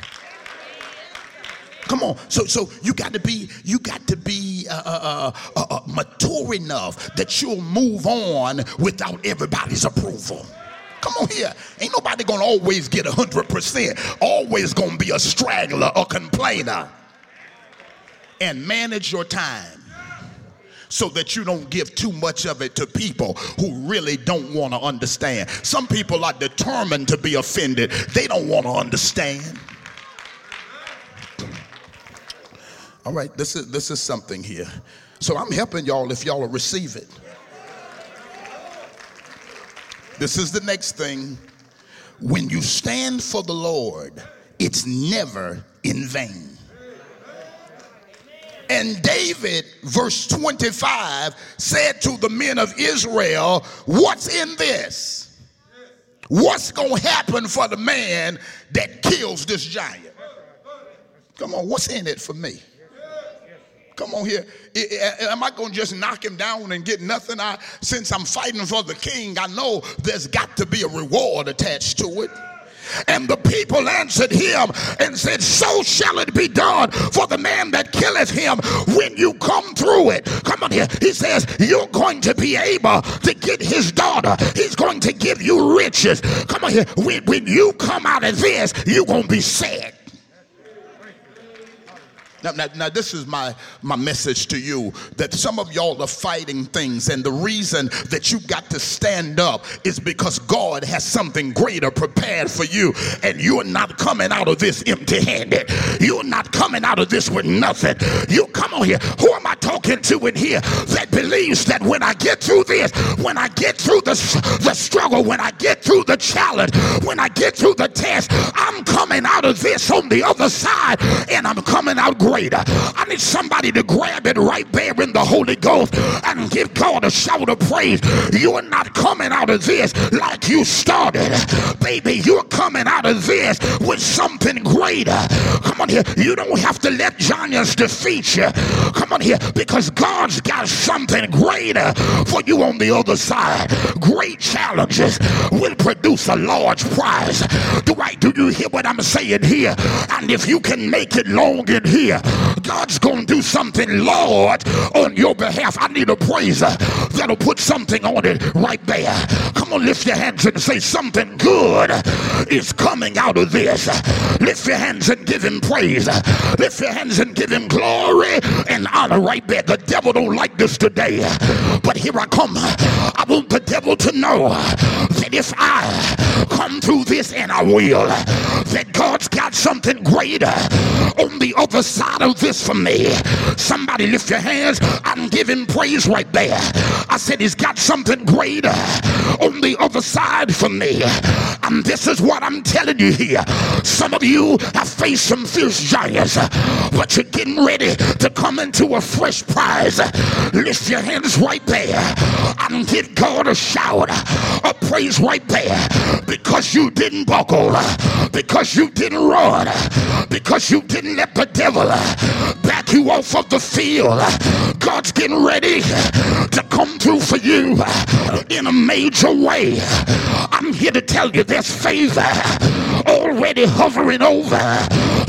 Speaker 1: Come on, so so you got to be you got to be uh, uh, uh, uh, mature enough that you'll move on without everybody's approval. Come on here, ain't nobody gonna always get a hundred percent. Always gonna be a straggler, a complainer, and manage your time so that you don't give too much of it to people who really don't want to understand. Some people are determined to be offended, they don't want to understand. All right, this is this is something here. So I'm helping y'all if y'all receive it. This is the next thing. When you stand for the Lord, it's never in vain. And David, verse 25, said to the men of Israel, What's in this? What's going to happen for the man that kills this giant? Come on, what's in it for me? Come on here. Am I going to just knock him down and get nothing? I, since I'm fighting for the king, I know there's got to be a reward attached to it. And the people answered him and said, So shall it be done for the man that killeth him when you come through it. Come on here. He says, You're going to be able to get his daughter. He's going to give you riches. Come on here. When, when you come out of this, you're going to be sad. Now, now, now, this is my, my message to you that some of y'all are fighting things, and the reason that you got to stand up is because God has something greater prepared for you, and you're not coming out of this empty handed. You're not coming out of this with nothing. You come on here. Who am I talking? to in here that believes that when I get through this, when I get through the, the struggle, when I get through the challenge, when I get through the test, I'm coming out of this on the other side and I'm coming out I need somebody to grab it right there in the Holy Ghost and give God a shout of praise. You are not coming out of this like you started. Baby, you're coming out of this with something greater. Come on here. You don't have to let giants defeat you. Come on here. Because God's got something greater for you on the other side. Great challenges will produce a large prize. Do I do you hear what I'm saying here? And if you can make it long in here, God's gonna do something large on your behalf. I need a praiser that'll put something on it right there. Come on, lift your hands and say something good is coming out of this. Lift your hands and give him praise. Lift your hands and give him glory and honor right there. The devil don't like this today. But here I come. I want the devil to know that if I come through this and I will, that God's got something greater on the other side of this for me. Somebody lift your hands and give him praise right there. I said he's got something greater on the other side for me. And this is what I'm telling you here. Some of you have faced some fierce giants, but you're getting ready to come into a fresh prize. Lift your hands right there and give God a shout, a praise right there because you didn't buckle, because you didn't run, because you didn't let the devil back you off of the field. God's getting ready to come through for you in a major way. I'm here to tell you there's favor already hovering over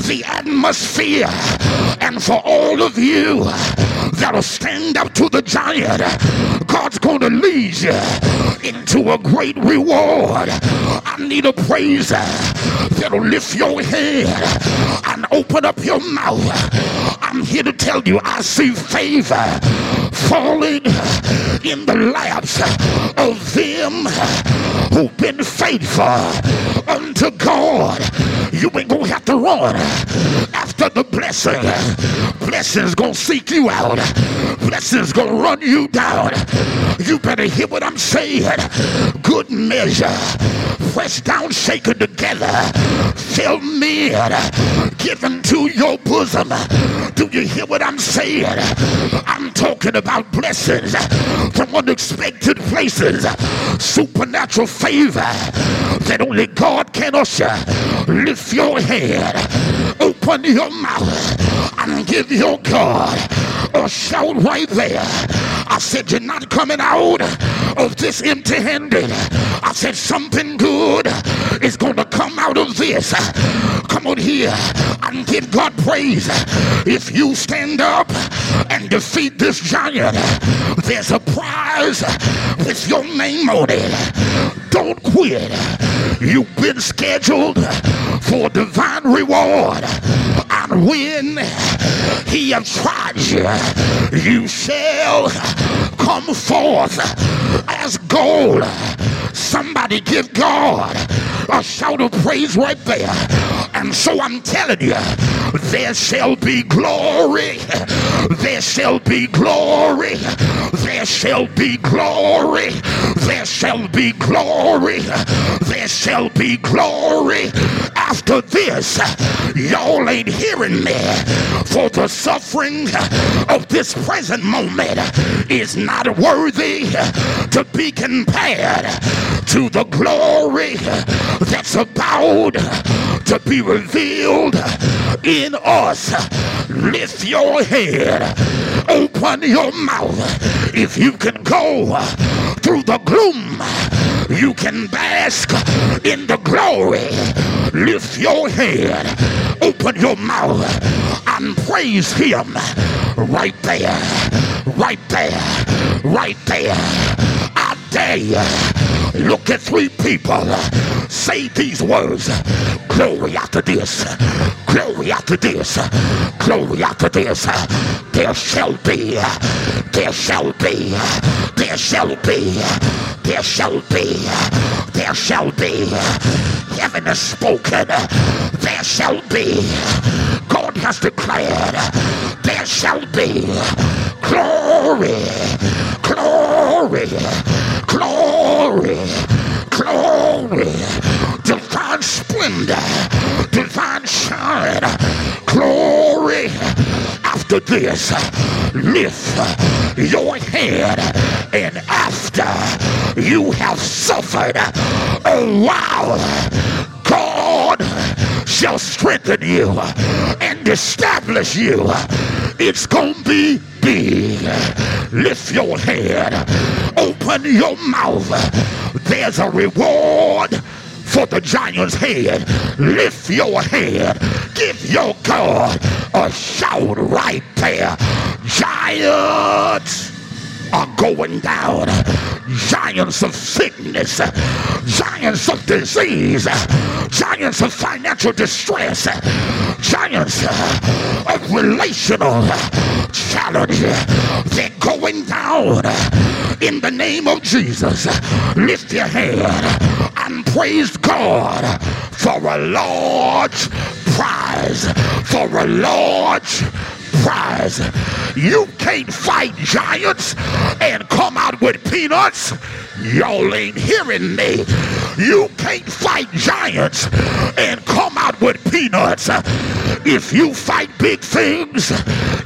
Speaker 1: the atmosphere. And for all of you that'll stand up to the giant, God's going to lead you into a great reward. I need a praiser that'll lift your head and open up your mouth. I'm here to tell you I see favor falling in the laps of them who've been faithful unto God. You ain't gonna have to run after the blessing. Blessing's gonna seek you out. Blessing's gonna run you down. You better hear what I'm saying. Good measure, pressed down, shaken together, fill me, in, given to your bosom. Do you hear what I'm saying? I'm talking about blessings from unexpected places, supernatural favor that only God can usher. Lift your head, open your mouth, and give your God a shout right there. I said, You're not coming out of this empty handed. I said, Something good is going to come out of this. Come on here and give God praise. If you stand up and defeat this giant, there's a prize with your name on it. Don't quit. You've been scheduled for divine reward. And when he has tried you, you shall come forth as gold. Somebody give God a shout of praise right there. And so I'm telling you, there shall be glory. There shall be glory. There shall be glory. There shall be glory. There shall be glory. After this, y'all ain't hearing me. For the suffering of this present moment is not worthy to be compared to the glory that's about to be revealed in us. Lift your head, open your mouth. If you can go through the gloom, you can bask in the glory. Lift your head, open your mouth, and praise Him right there, right there, right there. I dare you. Look at three people. Say these words. Glory after this. Glory after this. Glory after this. There shall be. There shall be. There shall be. There shall be. There shall be. Heaven has spoken. There shall be. God has declared. There shall be. Glory glory, glory, glory, glory, divine splendor, divine shine, glory. After this, lift your head, and after you have suffered a while, God shall strengthen you and establish you. It's going to be big. Lift your head, open your mouth. There's a reward for the giant's head. Lift your head. Give your God a shout right there. Giants are going down. Giants of sickness, giants of disease, giants of financial distress, giants uh, of relational challenge. They're going down in the name of Jesus. Lift your hand and praise God for a large prize, for a large prize. You can't fight giants and come out with peanuts. Y'all ain't hearing me. You can't fight giants and come out with peanuts. If you fight big things,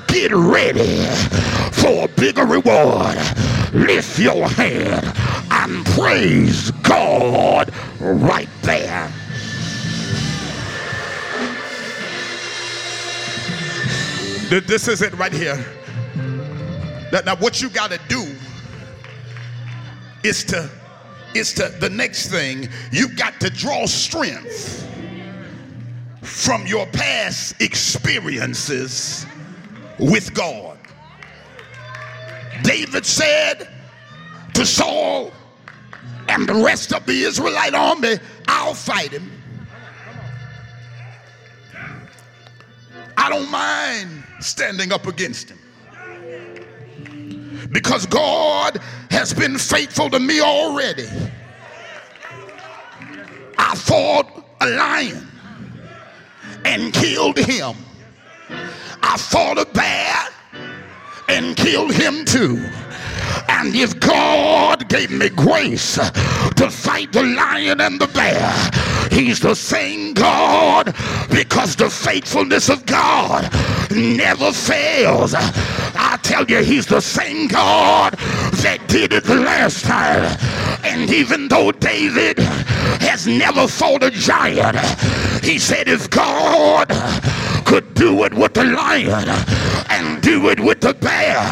Speaker 1: get ready for a bigger reward. Lift your head and praise God right there. This is it right here. Now, what you got to do is to, is to, the next thing, you got to draw strength from your past experiences with God. David said to Saul and the rest of the Israelite army, I'll fight him. I don't mind standing up against him. Because God has been faithful to me already. I fought a lion and killed him. I fought a bear killed him too. And if God gave me grace to fight the lion and the bear, He's the same God because the faithfulness of God never fails. I tell you, He's the same God that did it the last time. And even though David has never fought a giant, he said, if God do it with the lion and do it with the bear,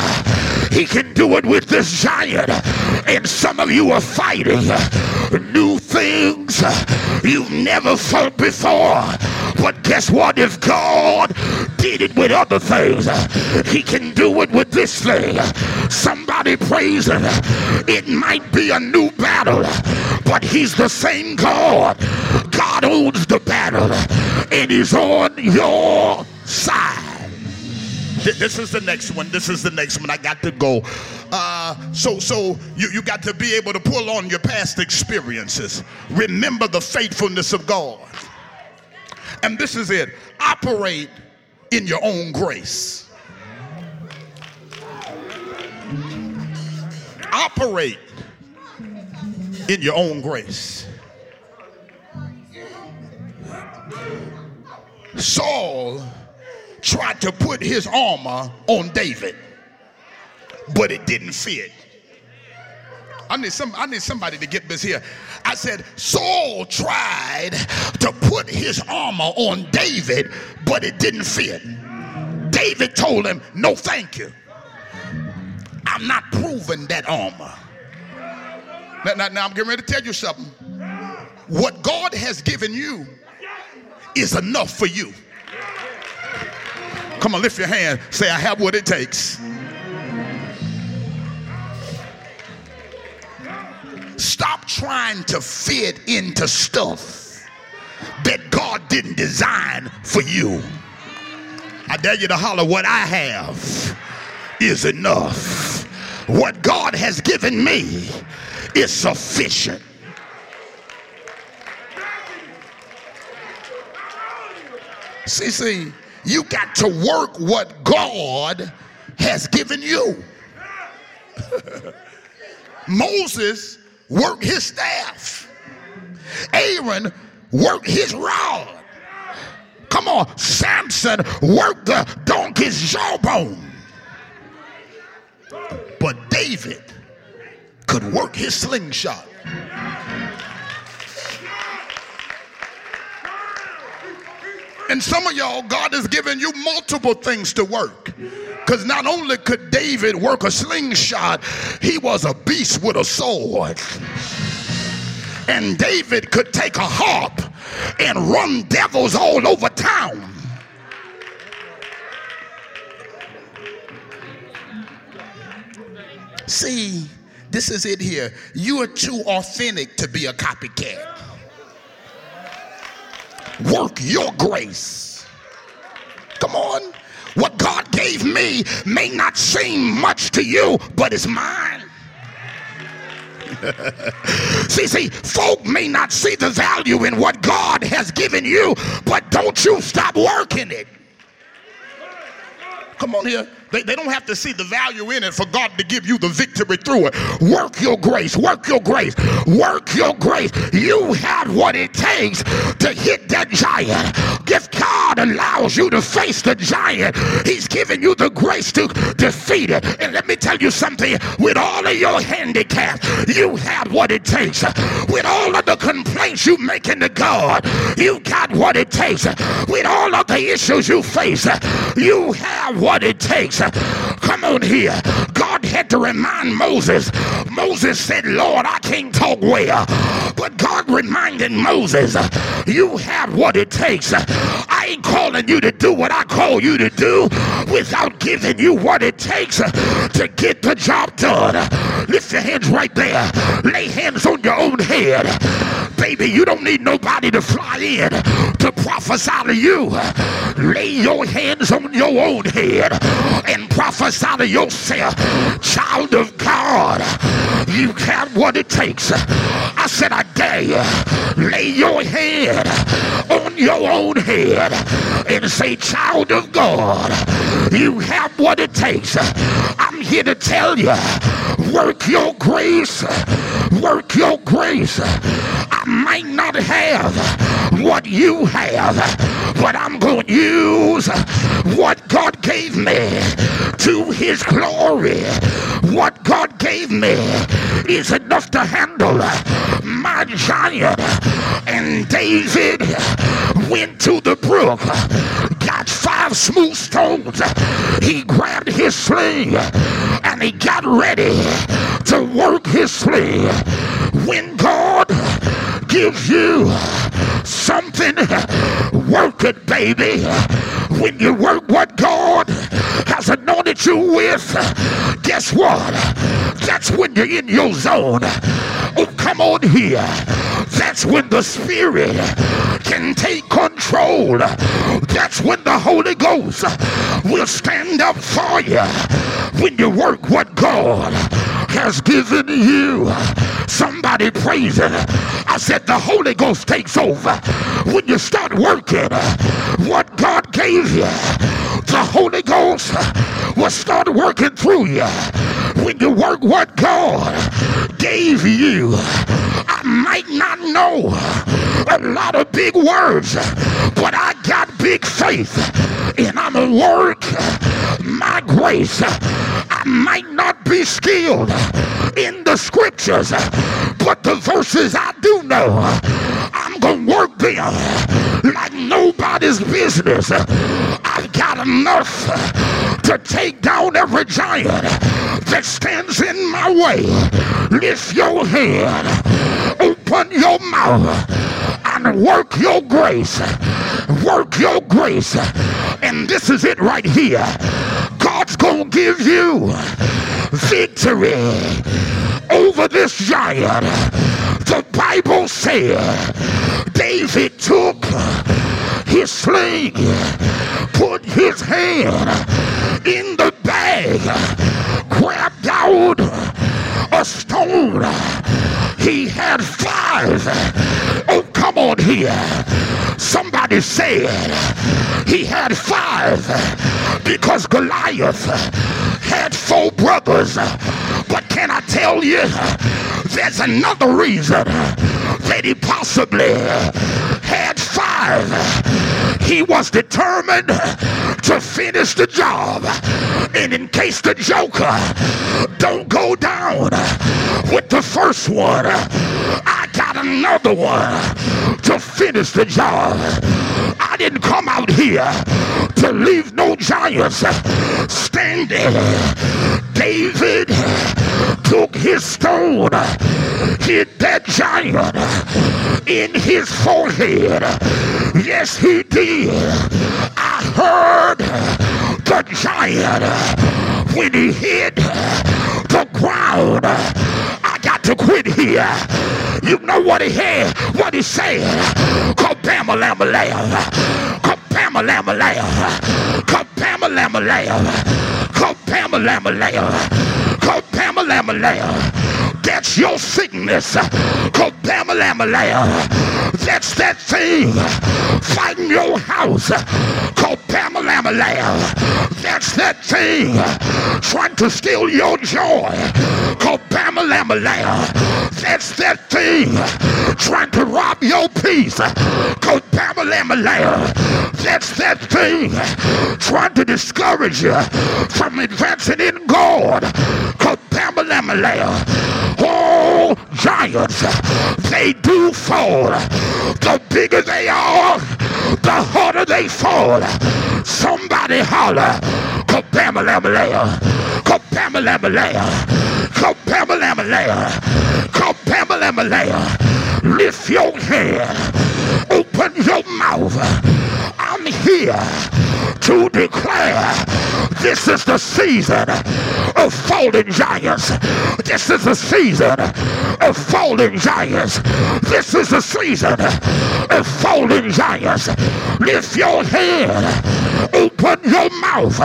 Speaker 1: he can do it with this giant. And some of you are fighting new things you've never felt before. But guess what? If God did it with other things, he can do it with this thing. Somebody praise him. It might be a new battle, but he's the same God. God owns the battle and he's on your side. This is the next one. This is the next one. I got to go. Uh, so, so you, you got to be able to pull on your past experiences. Remember the faithfulness of God. And this is it. Operate in your own grace. Operate in your own grace. Saul tried to put his armor on David, but it didn't fit. I need some I need somebody to get this here. I said Saul tried to put his armor on David, but it didn't fit. David told him, "No, thank you. I'm not proving that armor." Now, now, now I'm getting ready to tell you something. What God has given you is enough for you. Come on, lift your hand. Say, I have what it takes. Stop trying to fit into stuff that God didn't design for you. I dare you to holler, what I have is enough. What God has given me is sufficient. See, see, you got to work what God has given you. Moses worked his staff. Aaron worked his rod. Come on, Samson worked the donkey's jawbone. But David could work his slingshot. And some of y'all, God has given you multiple things to work. Because not only could David work a slingshot, he was a beast with a sword. And David could take a harp and run devils all over town. See, this is it here. You are too authentic to be a copycat. Work your grace. Come on. What God gave me may not seem much to you, but it's mine. see, see, folk may not see the value in what God has given you, but don't you stop working it. Come on here. They, they don't have to see the value in it for God to give you the victory through it. Work your grace, work your grace, work your grace. You have what it takes to hit that giant. If God allows you to face the giant, He's giving you the grace to defeat it. And let me tell you something with all of your handicaps, you have what it takes. With all of the complaints you making to God, you got what it takes. With all of the issues you face, you have what it takes. Come on here. God had to remind Moses. Moses said, Lord, I can't talk well. But God reminded Moses, you have what it takes. I ain't calling you to do what I call you to do without giving you what it takes to get the job done. Lift your hands right there. Lay hands on your own head. Baby, you don't need nobody to fly in to prophesy to you. Lay your hands on your own head and prophesy to yourself. Child of God, you have what it takes. I said, I dare you. Lay your head on your own head and say, Child of God, you have what it takes. I'm here to tell you work your grace, work your grace. I might not have what you have, but I'm going to use what God gave me to his glory. What God gave me is enough to handle my giant. And David went to the brook, got smooth stones. He grabbed his sling and he got ready to work his sling. When God gives you something, work it, baby. When you work what God has anointed you with, guess what? That's when you're in your zone. Oh, come on here. That's when the Spirit can take control. That's when the Holy Ghost will stand up for you. When you work what God has given you. Somebody praise it. I said the Holy Ghost takes over when you start working what God gave you. The Holy Ghost will start working through you when you work what God gave you. I might not know a lot of big words, but I got big faith and I'm a work my grace. I might not be skilled in the scriptures, but the verses I do know, I'm going to work them like nobody's business. I've got enough to take down every giant that stands in my way. Lift your head, open your mouth, and work your grace. Work your grace. And this is it right here. God's going to give you victory over this giant. The Bible said David took his sling, put his hand in the bag, grabbed out a stone. He had five. Come on here. Somebody said he had five because Goliath had four brothers But can I tell you, there's another reason that he possibly had five. He was determined to finish the job. And in case the joker don't go down with the first one, I got another one to finish the job. I didn't come out here to leave no giants standing. David took his stone, hit that giant in his forehead. Yes, he did. I heard the giant when he hit the ground. To quit here. You know what he had? What he said? Kabama lama lamb. Kabama lama lamb. Kabama lama lamb. Kabama lama lamb. Kabama lama lamb. That's your sickness. That's that thing fighting your house. That's that thing trying to steal your joy. That's that thing trying to rob your peace. That's that thing trying to discourage you from advancing in God. Lamb. Oh, giants, they do fall. The bigger they are, the harder they fall. Somebody holler. Kabama lama lamb. Kabama lama lamb. Kabama lama lamb. Kabama lama lamb. Lift your head. Open your mouth. I'm here to declare this is the season of fallen giants. This is the season of fallen giants. This is the season of fallen giants. Lift your head. Open your mouth.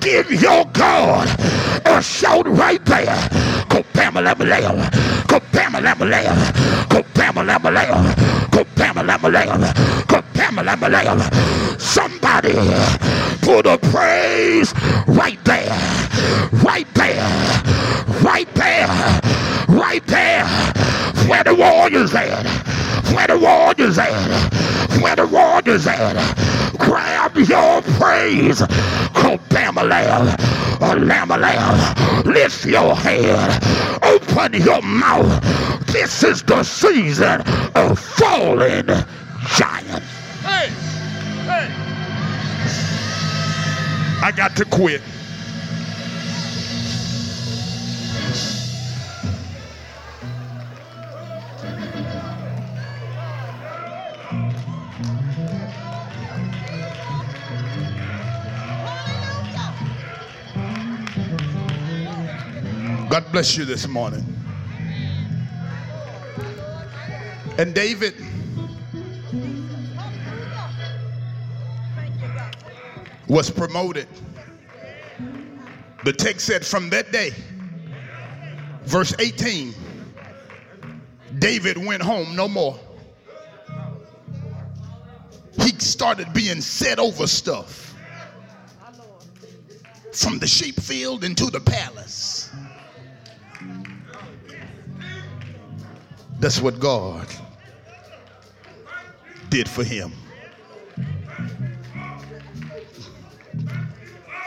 Speaker 1: Give your God a shout right there. Go bam lam lam. Go bam lam lam. Go bam lam lam. Somebody put a praise right there. Right there. Right there. Right there. Where the warriors at? Where the warriors at? Where the warriors at? Grab your praise. Go bam a lamb. A lamb a lamb. Lift your head. Open your mouth. This is the season of falling giants. Hey! Hey! I got to quit. God bless you this morning. And David was promoted. The text said from that day, verse 18, David went home no more. He started being set over stuff from the sheep field into the palace. That's what God did for him.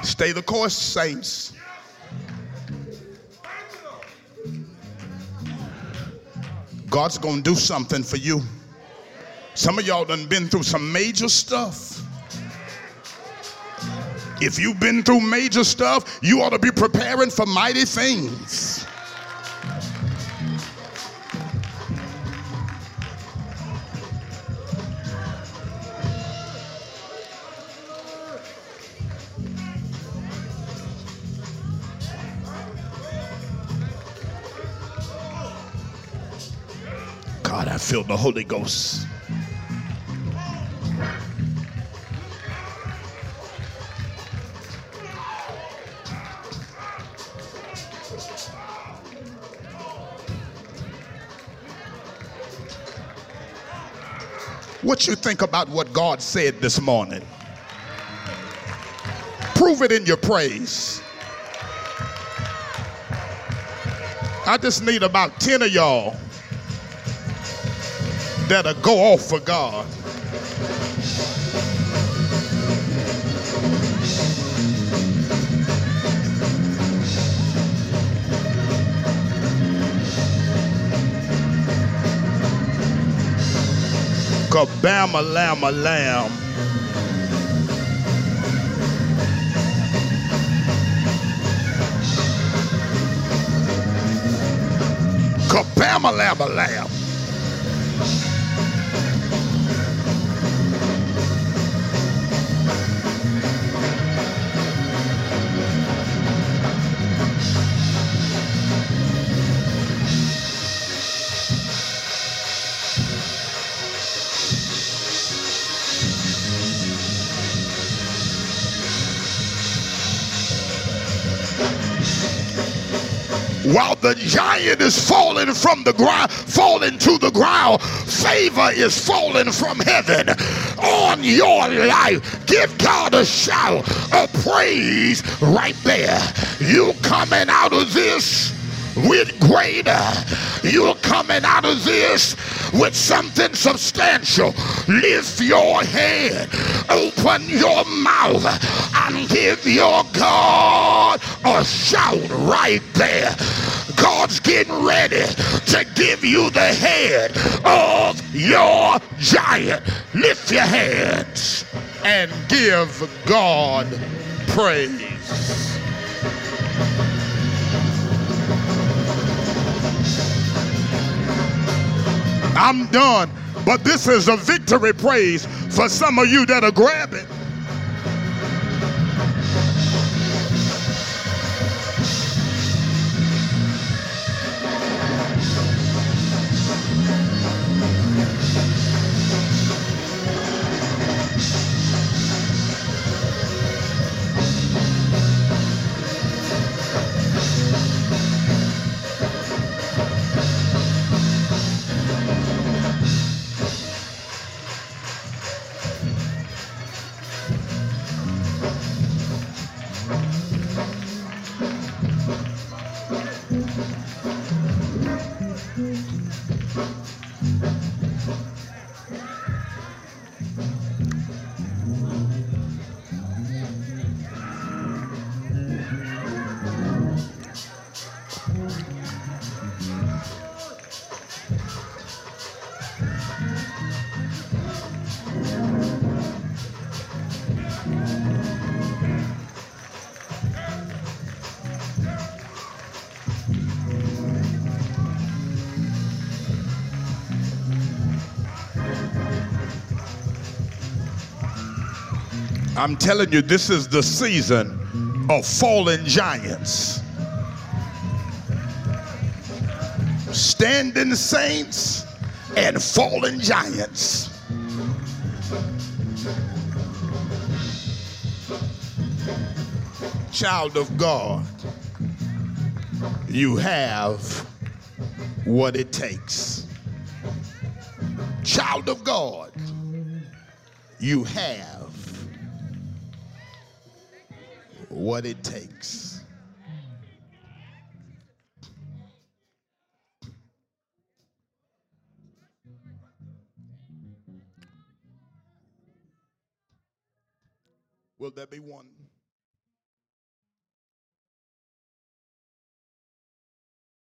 Speaker 1: Stay the course, saints. God's going to do something for you. Some of y'all done been through some major stuff. If you've been through major stuff, you ought to be preparing for mighty things. The Holy Ghost. What you think about what God said this morning? Prove it in your praise. I just need about 10 of y'all that'll go off for God. Kabama llama lamb. Kabama llama lamb. While the giant is falling from the ground, falling to the ground, favor is falling from heaven on your life. Give God a shout of praise right there. You coming out of this with greater. You're coming out of this with something substantial. Lift your head, open your mouth, and give your God a shout right there. God's getting ready to give you the head of your giant. Lift your hands and give God praise. I'm done. But this is a victory praise for some of you that'll grab it. I'm telling you, this is the season of fallen giants. Standing saints and fallen giants. Child of God, you have what it takes. Child of God, you have what it takes. Will there be one?